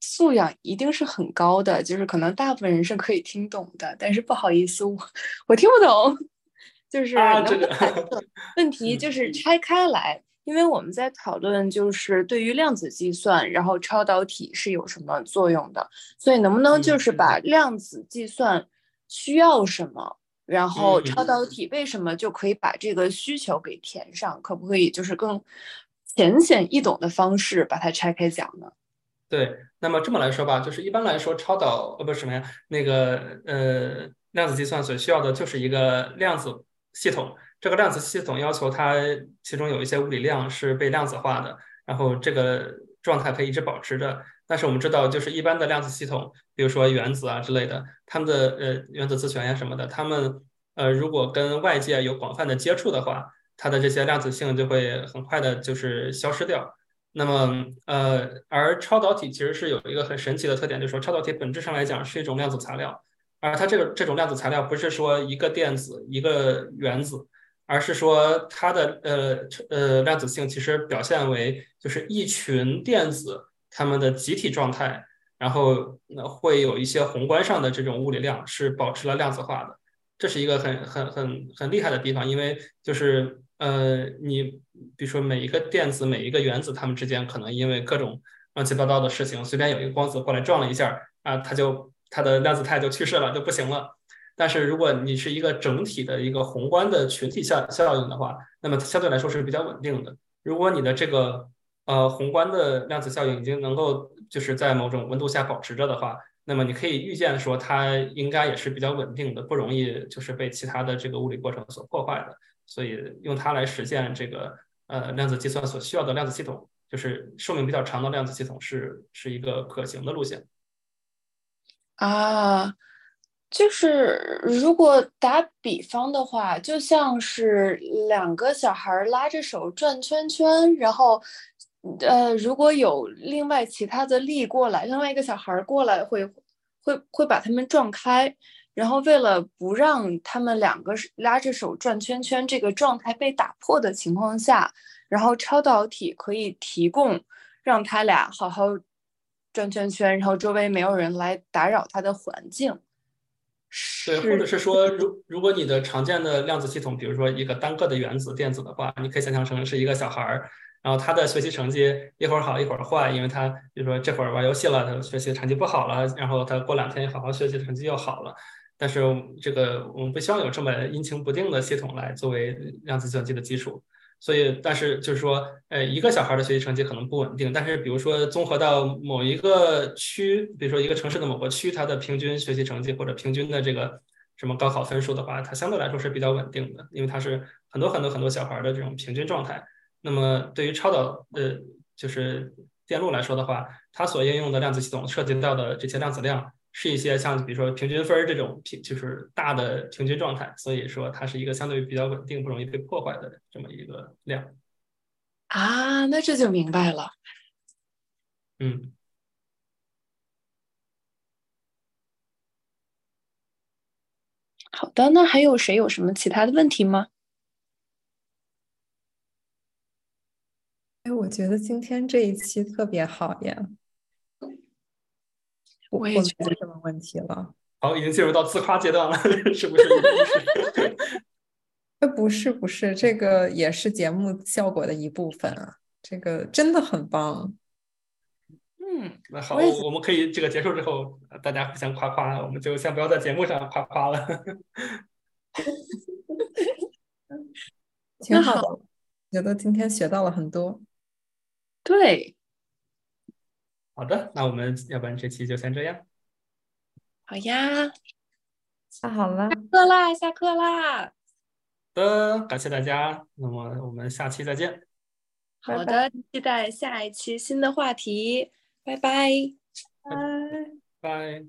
素养一定是很高的，就是可能大部分人是可以听懂的，但是不好意思，我我听不懂。就是 问题就是拆开来，因为我们在讨论就是对于量子计算，然后超导体是有什么作用的，所以能不能就是把量子计算需要什么，然后超导体为什么就可以把这个需求给填上？可不可以就是更浅显易懂的方式把它拆开讲呢？对，那么这么来说吧，就是一般来说，超导呃不是什么呀，那个呃量子计算所需要的就是一个量子。系统这个量子系统要求它其中有一些物理量是被量子化的，然后这个状态可以一直保持着。但是我们知道，就是一般的量子系统，比如说原子啊之类的，它们的呃原子自旋呀什么的，它们呃如果跟外界有广泛的接触的话，它的这些量子性就会很快的就是消失掉。那么呃而超导体其实是有一个很神奇的特点，就是说超导体本质上来讲是一种量子材料。而它这个这种量子材料不是说一个电子一个原子，而是说它的呃呃量子性其实表现为就是一群电子它们的集体状态，然后那会有一些宏观上的这种物理量是保持了量子化的，这是一个很很很很厉害的地方，因为就是呃你比如说每一个电子每一个原子它们之间可能因为各种乱七八糟的事情，随便有一个光子过来撞了一下啊，它就。它的量子态就去世了，就不行了。但是如果你是一个整体的一个宏观的群体效效应的话，那么相对来说是比较稳定的。如果你的这个呃宏观的量子效应已经能够就是在某种温度下保持着的话，那么你可以预见说它应该也是比较稳定的，不容易就是被其他的这个物理过程所破坏的。所以用它来实现这个呃量子计算所需要的量子系统，就是寿命比较长的量子系统是是一个可行的路线。啊，就是如果打比方的话，就像是两个小孩拉着手转圈圈，然后，呃，如果有另外其他的力过来，另外一个小孩过来会会会把他们撞开，然后为了不让他们两个拉着手转圈圈这个状态被打破的情况下，然后超导体可以提供让他俩好好。转圈圈，然后周围没有人来打扰它的环境。对，或者是说，如如果你的常见的量子系统，比如说一个单个的原子电子的话，你可以想象成是一个小孩儿，然后他的学习成绩一会儿好一会儿坏，因为他比如说这会儿玩游戏了，他学习成绩不好了，然后他过两天好好学习，成绩又好了。但是这个我们不希望有这么阴晴不定的系统来作为量子计算机的基础。所以，但是就是说，呃，一个小孩的学习成绩可能不稳定，但是比如说综合到某一个区，比如说一个城市的某个区，它的平均学习成绩或者平均的这个什么高考分数的话，它相对来说是比较稳定的，因为它是很多很多很多小孩的这种平均状态。那么对于超导呃就是电路来说的话，它所应用的量子系统涉及到的这些量子量。是一些像比如说平均分这种平就是大的平均状态，所以说它是一个相对于比较稳定、不容易被破坏的这么一个量。啊，那这就明白了。嗯。好的，那还有谁有什么其他的问题吗？哎，我觉得今天这一期特别好呀。我也觉得什么问题了？好，已经进入到自夸阶段了，是不是？呃，不是不是，这个也是节目效果的一部分啊，这个真的很棒。嗯，那好，我我们可以这个结束之后，呃大家互相夸夸，我们就先不要在节目上夸夸了。挺好那好的，觉得今天学到了很多。对，好的，那我们要不然这期就先这样。好呀，那好了，下课啦，下课啦。好的，感谢大家，那么我们下期再见。好的，期待下一期新的话题，拜拜。拜。拜。